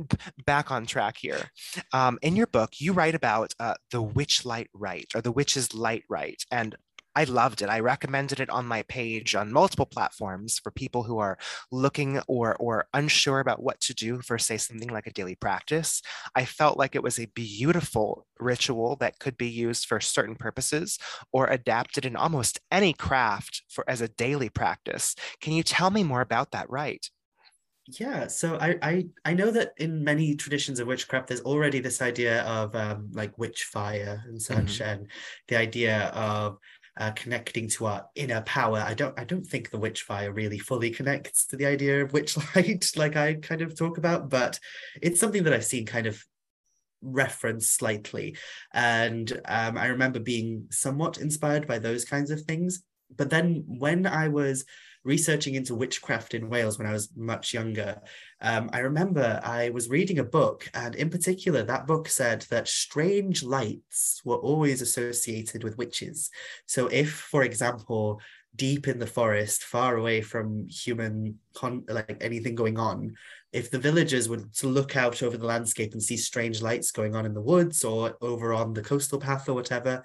Speaker 1: back on track here, um, in your book, you write about uh, the witch light rite or the witch's light rite. And I loved it. I recommended it on my page on multiple platforms for people who are looking or or unsure about what to do for say something like a daily practice. I felt like it was a beautiful ritual that could be used for certain purposes or adapted in almost any craft for as a daily practice. Can you tell me more about that rite?
Speaker 3: Yeah, so I, I I know that in many traditions of witchcraft, there's already this idea of um, like witch fire and such, mm-hmm. and the idea of uh, connecting to our inner power. I don't I don't think the witch fire really fully connects to the idea of witch [laughs] light, like I kind of talk about, but it's something that I've seen kind of referenced slightly. And um, I remember being somewhat inspired by those kinds of things. But then when I was researching into witchcraft in Wales when I was much younger, um, I remember I was reading a book, and in particular, that book said that strange lights were always associated with witches. So, if, for example, deep in the forest, far away from human con- like anything going on, if the villagers would look out over the landscape and see strange lights going on in the woods or over on the coastal path or whatever,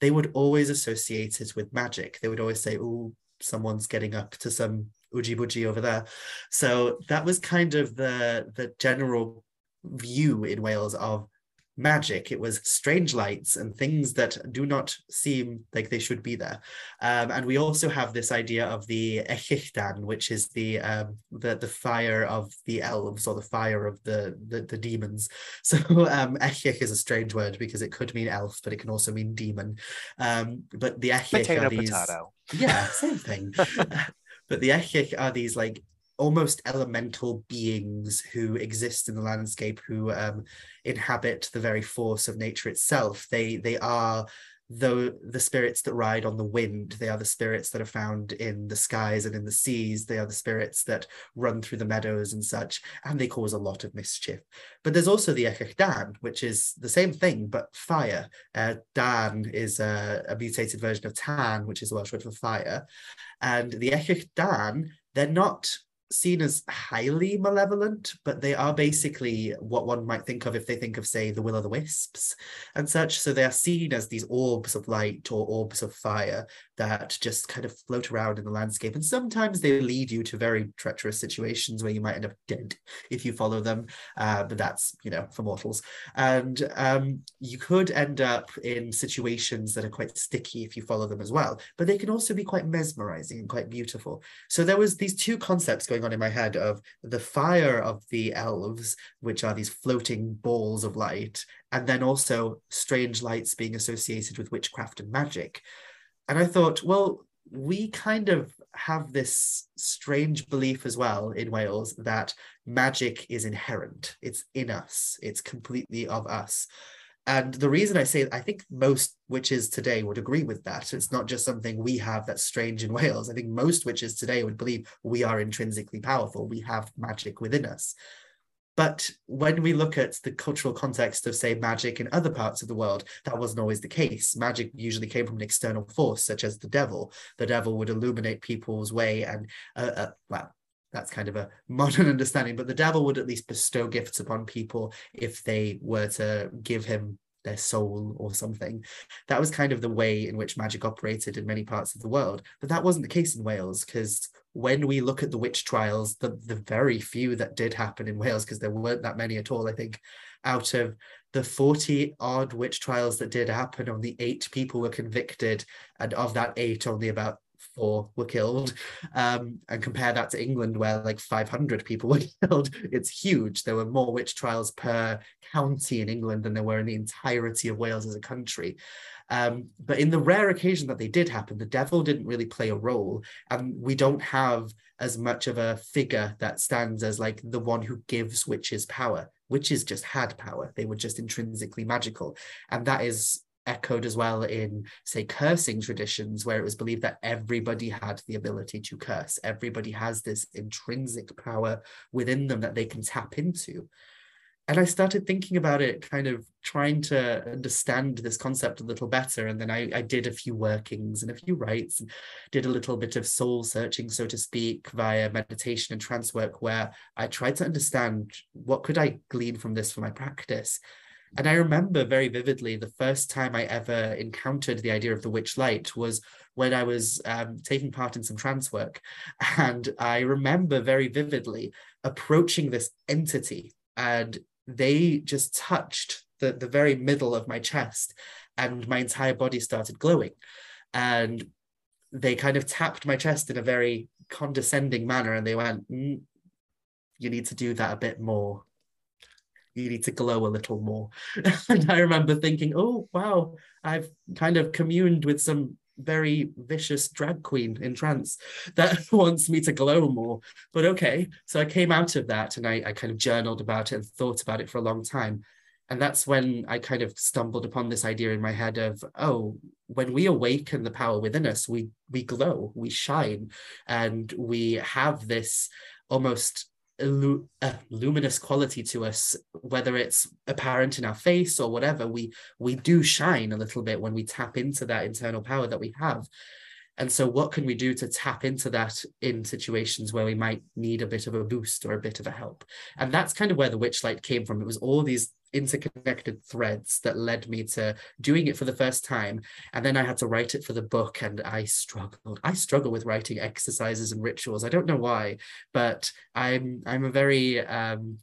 Speaker 3: they would always associate it with magic. They would always say, "Oh, someone's getting up to some uji buji over there. So that was kind of the the general view in Wales of magic. It was strange lights and things that do not seem like they should be there. Um, and we also have this idea of the Ellylldan, which is the um, the the fire of the elves or the fire of the the, the demons. [laughs] So um, Ellyll is a strange word because it could mean elf, but it can also mean demon. Um, but the Ellich
Speaker 1: potato
Speaker 3: are these,
Speaker 1: potato.
Speaker 3: Yeah, same thing. [laughs] [laughs] but the Ellich are these like almost elemental beings who exist in the landscape who um, inhabit the very force of nature itself they they are though the spirits that ride on the wind, they are the spirits that are found in the skies and in the seas. They are the spirits that run through the meadows and such, and they cause a lot of mischief. But there's also the Echech which is the same thing, but fire. Uh, Dan is a, a, mutated version of Tan, which is the Welsh word for fire. And the Echech they're not seen as highly malevolent, but they are basically what one might think of if they think of, say, the Will o' the Wisps and such. So they are seen as these orbs of light or orbs of fire that just kind of float around in the landscape. And sometimes they lead you to very treacherous situations where you might end up dead if you follow them. Uh, but that's, you know, for mortals. And um, you could end up in situations that are quite sticky if you follow them as well. But they can also be quite mesmerizing and quite beautiful. So there was these two concepts going on in my head of the fire of the elves, which are these floating balls of light, and then also strange lights being associated with witchcraft and magic. And I thought, well, we kind of have this strange belief as well in Wales that magic is inherent, it's in us, it's completely of us. And the reason I say I think most witches today would agree with that. It's not just something we have that's strange in Wales. I think most witches today would believe we are intrinsically powerful. We have magic within us. But when we look at the cultural context of, say, magic in other parts of the world, that wasn't always the case. Magic usually came from an external force, such as the devil. The devil would illuminate people's way, and uh, uh, well, that's kind of a [laughs] modern understanding, but the devil would at least bestow gifts upon people if they were to give him their soul or something. That was kind of the way in which magic operated in many parts of the world. But that wasn't the case in Wales because when we look at the witch trials, the, the very few that did happen in Wales, because there weren't that many at all, I think, out of the 40 odd witch trials that did happen, only eight people were convicted. And of that eight, only about four were killed. Um, and compare that to England, where like 500 people [laughs] were killed, it's huge. There were more witch trials per county in England than there were in the entirety of Wales as a country. Um, but in the rare occasion that they did happen, the devil didn't really play a role. And we don't have as much of a figure that stands as like the one who gives witches power. Witches just had power, they were just intrinsically magical. And that is echoed as well in, say, cursing traditions, where it was believed that everybody had the ability to curse. Everybody has this intrinsic power within them that they can tap into and I started thinking about it, kind of trying to understand this concept a little better. And then I, I did a few workings and a few rites, and did a little bit of soul searching, so to speak, via meditation and trance work, where I tried to understand what could I glean from this for my practice. And I remember very vividly the first time I ever encountered the idea of the witch light was when I was um, taking part in some trance work. And I remember very vividly approaching this entity and they just touched the, the very middle of my chest and my entire body started glowing. And they kind of tapped my chest in a very condescending manner and they went, mm, You need to do that a bit more. You need to glow a little more. [laughs] and I remember thinking, Oh, wow, I've kind of communed with some very vicious drag queen in trance that [laughs] wants me to glow more. But okay, so I came out of that and I, I kind of journaled about it and thought about it for a long time. And that's when I kind of stumbled upon this idea in my head of, oh, when we awaken the power within us, we we glow, we shine, and we have this almost a uh, luminous quality to us whether it's apparent in our face or whatever we we do shine a little bit when we tap into that internal power that we have and so what can we do to tap into that in situations where we might need a bit of a boost or a bit of a help and that's kind of where the witchlight came from it was all these interconnected threads that led me to doing it for the first time. And then I had to write it for the book, and I struggled. I struggle with writing exercises and rituals. I don't know why, but I'm I'm a very um,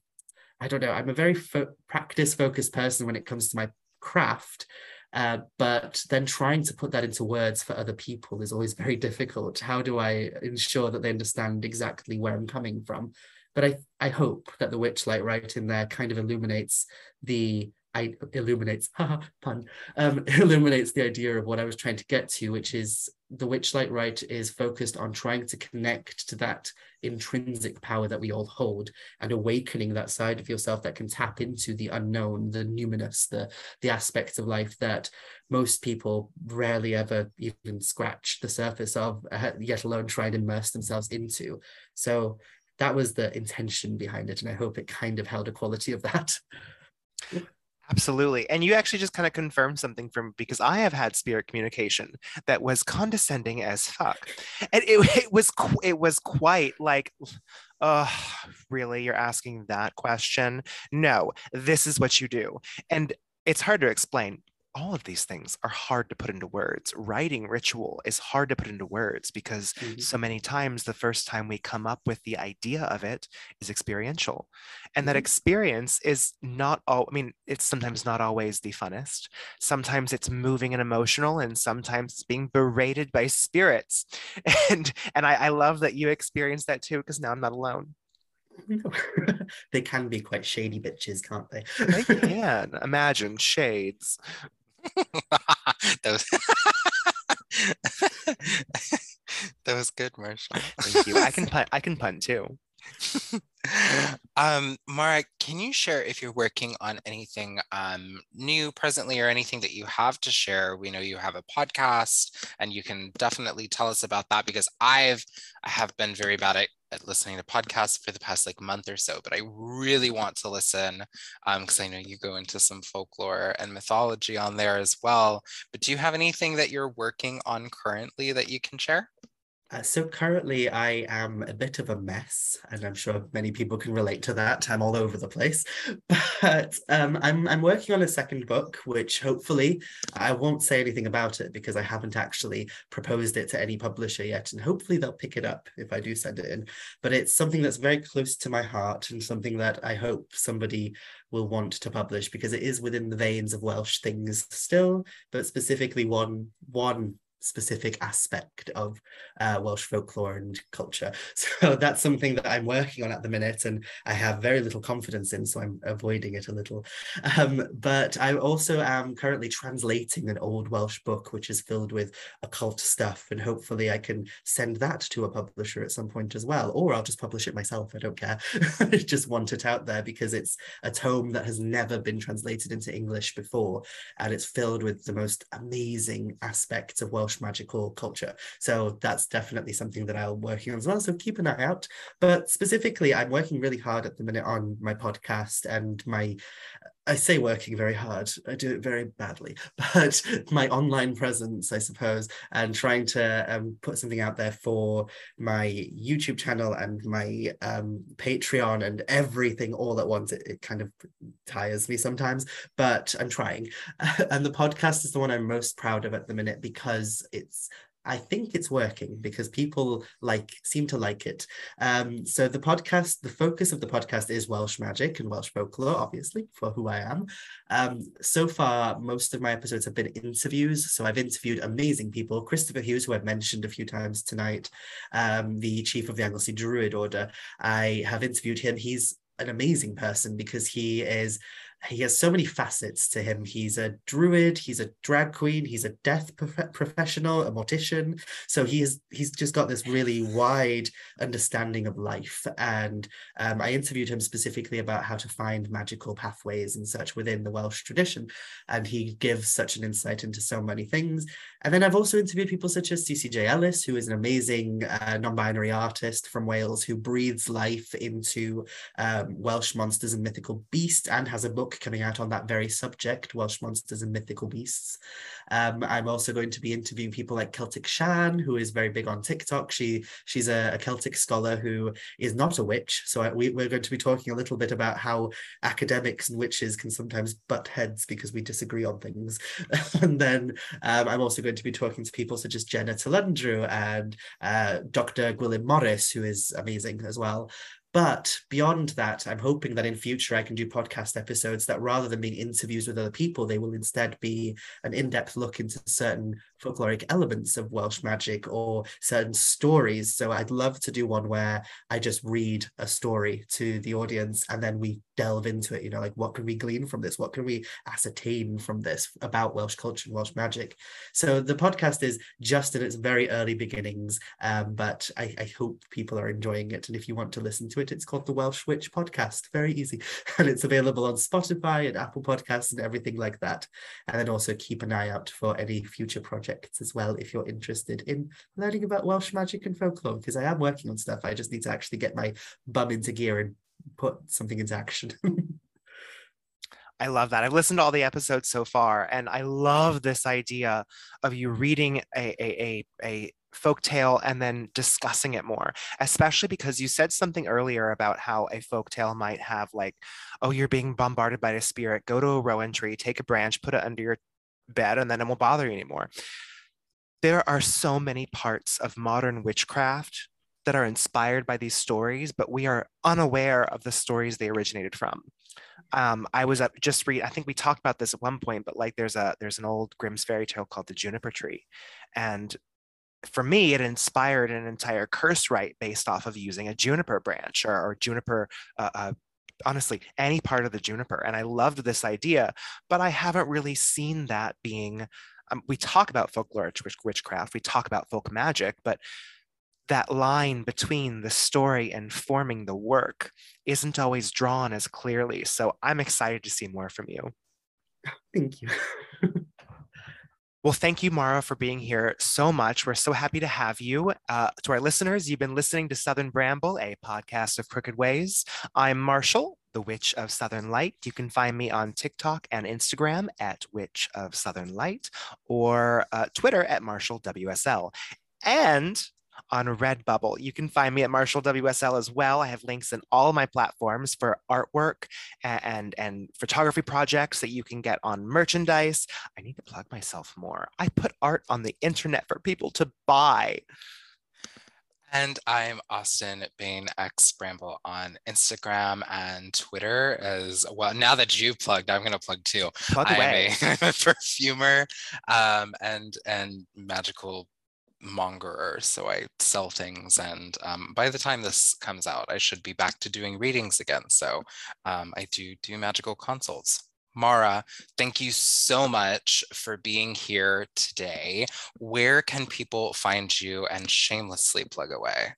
Speaker 3: I don't know. I'm a very fo- practice focused person when it comes to my craft. Uh, but then trying to put that into words for other people is always [laughs] very difficult. How do I ensure that they understand exactly where I'm coming from? But I, I hope that the witchlight right in there kind of illuminates the I illuminates [laughs] pun um, [laughs] illuminates the idea of what I was trying to get to, which is the Witchlight Rite is focused on trying to connect to that intrinsic power that we all hold and awakening that side of yourself that can tap into the unknown, the numinous, the the aspects of life that most people rarely ever even scratch the surface of, uh, yet alone try and immerse themselves into. So that was the intention behind it, and I hope it kind of held a quality of that.
Speaker 1: Absolutely. And you actually just kind of confirmed something from because I have had spirit communication that was condescending as fuck. And it, [laughs] it was it was quite like uh really you're asking that question? No, this is what you do. And it's hard to explain all of these things are hard to put into words. Writing ritual is hard to put into words because mm-hmm. so many times the first time we come up with the idea of it is experiential. And mm-hmm. that experience is not all, I mean, it's sometimes not always the funnest. Sometimes it's moving and emotional, and sometimes it's being berated by spirits. [laughs] And and I, I love that you experienced that too, because now I'm not alone. [laughs]
Speaker 3: they can be quite shady bitches, can't they?
Speaker 1: they [laughs] can. Imagine shades. [laughs]
Speaker 2: that was [laughs] that was good, Marshall.
Speaker 1: Thank you. I can punt. I can punt too. [laughs]
Speaker 2: um, Mara, can you share if you're working on anything um, new presently or anything that you have to share? We know you have a podcast, and you can definitely tell us about that because I've I have been very bad at at listening to podcasts for the past like month or so, but I really want to listen because um, I know you go into some folklore and mythology on there as well. But do you have anything that you're working on currently that you can share?
Speaker 3: Uh, so currently I am a bit of a mess, and I'm sure many people can relate to that. I'm all over the place, [laughs] but um, I'm I'm working on a second book, which hopefully I won't say anything about it because I haven't actually proposed it to any publisher yet, and hopefully they'll pick it up if I do send it in. But it's something that's very close to my heart and something that I hope somebody will want to publish because it is within the veins of Welsh things still, but specifically one one specific aspect of uh, Welsh folklore and culture. [laughs] So that's something that I'm working on at the minute and I have very little confidence in, so I'm avoiding it a little. [laughs] Um, but I also am currently translating an old Welsh book, which is filled with occult stuff, and hopefully I can send that to a publisher at some point as well, or I'll just publish it myself. I don't care. [laughs] I just want it out there because it's a tome that has never been translated into English before, and it's filled with the most amazing aspects of Welsh Welsh magical culture. So that's definitely something that I'm working on as well. So keep an eye out. But specifically, I'm working really hard at the minute on my podcast and my I say working very hard. I do it very badly, [laughs] but my online presence, I suppose, and trying to um, put something out there for my YouTube channel and my um, Patreon and everything all at once. It, it kind of tires me sometimes, but I'm trying. [laughs] and the podcast is the one I'm most proud of at the minute because it's I think it's working because people like seem to like it. Um, so the podcast, the focus of the podcast is Welsh magic and Welsh folklore, obviously, for who I am. Um, so far, most of my episodes have been interviews. So I've interviewed amazing people. Kristoffer Hughes, who I've mentioned a few times tonight, um, the chief of the Anglesey Druid Order. I have interviewed him. He's an amazing person because he is he has so many facets to him. He's a druid, he's a drag queen, he's a death prof- professional, a mortician. So he he's he's just got this really wide understanding of life. And um, I interviewed him specifically about how to find magical pathways and such within the Welsh tradition. And he gives such an insight into so many things. And then I've also interviewed people such as CCJ Ellis, who is an amazing uh, non-binary artist from Wales who breathes life into um, Welsh monsters and mythical beasts and has a book book coming out on that very subject, Welsh monsters and mythical beasts. Um, I'm also going to be interviewing people like Celtic Shan, who is very big on TikTok. She she's a, a Celtic scholar who is not a witch. So I, we, we're going to be talking a little bit about how academics and witches can sometimes butt heads because we disagree on things. [laughs] and then um, I'm also going to be talking to people such as Jenna Talundrew and uh, Dr. Gwilym Morus, who is amazing as well. But beyond that, I'm hoping that in future I can do podcast episodes that rather than being interviews with other people, they will instead be an in depth look into certain folkloric elements of Welsh magic or certain stories. So I'd love to do one where I just read a story to the audience and then we delve into it. You know, like what can we glean from this? What can we ascertain from this about Welsh culture and Welsh magic? So the podcast is just in its very early beginnings, um, but I, I hope people are enjoying it. And if you want to listen to it, it's called the Welsh Witch Podcast. Very easy. [laughs] And it's available on Spotify and Apple Podcasts and everything like that. And then also keep an eye out for any future projects as well if you're interested in learning about Welsh magic and folklore, because I am working on stuff. I just need to actually get my bum into gear and put something into action. [laughs]
Speaker 1: I love that. I've listened to all the episodes so far, and I love this idea of you reading a a a, a folk tale and then discussing it more especially because you said something earlier about how a folk tale might have like oh you're being bombarded by a spirit go to a rowan tree take a branch put it under your bed and then it won't bother you anymore there are so many parts of modern witchcraft that are inspired by these stories but we are unaware of the stories they originated from um, I was up just read. I think we talked about this at one point, but like there's a there's an old Grimm's fairy tale called the Juniper Tree, and for me, it inspired an entire curse rite based off of using a juniper branch or, or juniper. Uh, uh, honestly, any part of the juniper, and I loved this idea, but I haven't really seen that being. Um, we talk about folklore witchcraft, we talk about folk magic, but that line between the story and forming the work isn't always drawn as clearly. So I'm excited to see more from you. [laughs]
Speaker 3: Thank you. [laughs]
Speaker 1: Well, thank you, Mara, for being here so much. We're so happy to have you. Uh, to our listeners, you've been listening to Southern Bramble, a podcast of Crooked Ways. I'm Marshall, the Witch of Southern Light. You can find me on TikTok and Instagram at Witch of Southern Light or uh, Twitter at Marshall WSL. And on Redbubble. You can find me at Marshall WSL as well. I have links in all my platforms for artwork and, and, and photography projects that you can get on merchandise. I need to plug myself more. I put art on the internet for people to buy.
Speaker 2: And I'm Austin Bain X Bramble on Instagram and Twitter as well. Now that you've plugged, I'm going to plug too.
Speaker 1: Plug away.
Speaker 2: I'm a, I'm a [laughs] perfumer um, and and magical mongerer so i sell things and um, by the time this comes out i should be back to doing readings again. So um, i do do magical consults. Mara thank you so much for being here today. Where can people find you and shamelessly plug away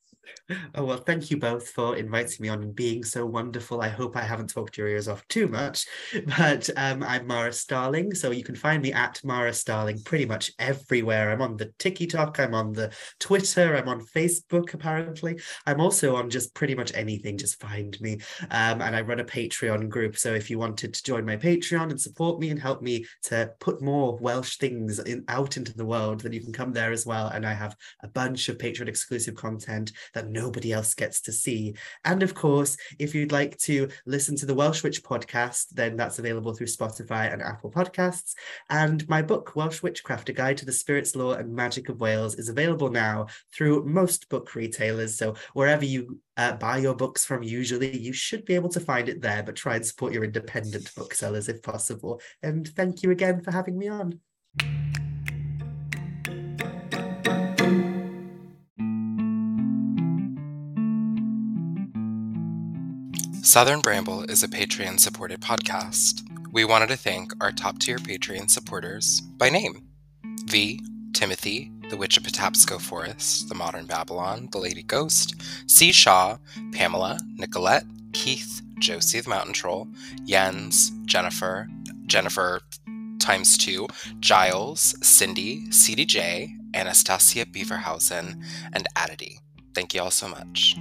Speaker 3: Oh, well, thank you both for inviting me on and being so wonderful. I hope I haven't talked your ears off too much, [laughs] but um, I'm Mara Starling. So you can find me at Mara Starling pretty much everywhere. I'm on the TikTok, I'm on the Twitter, I'm on Facebook, apparently. I'm also on just pretty much anything, just find me. Um, and I run a Patreon group. So if you wanted to join my Patreon and support me and help me to put more Welsh things in, out into the world, then you can come there as well. And I have a bunch of Patreon exclusive content that nobody else gets to see. And of course, if you'd like to listen to the Welsh Witch podcast, then that's available through Spotify and Apple Podcasts. And my book, Welsh Witchcraft, A Guide to the Spirits, Lore and Magic of Wales, is available now through most book retailers. So wherever you uh, buy your books from, usually you should be able to find it there, but try and support your independent booksellers if possible. And thank you again for having me on.
Speaker 2: Southern Bramble is a Patreon supported podcast. We wanted to thank our top tier Patreon supporters by name V, Timothy, The Witch of Patapsco Forest, The Modern Babylon, The Lady Ghost, C. Shaw, Pamela, Nicolette, Keith, Josie the Mountain Troll, Jens, Jennifer, Jennifer times two, Giles, Cindy, CDJ, Anastasia Beaverhausen, and Adity. Thank you all so much.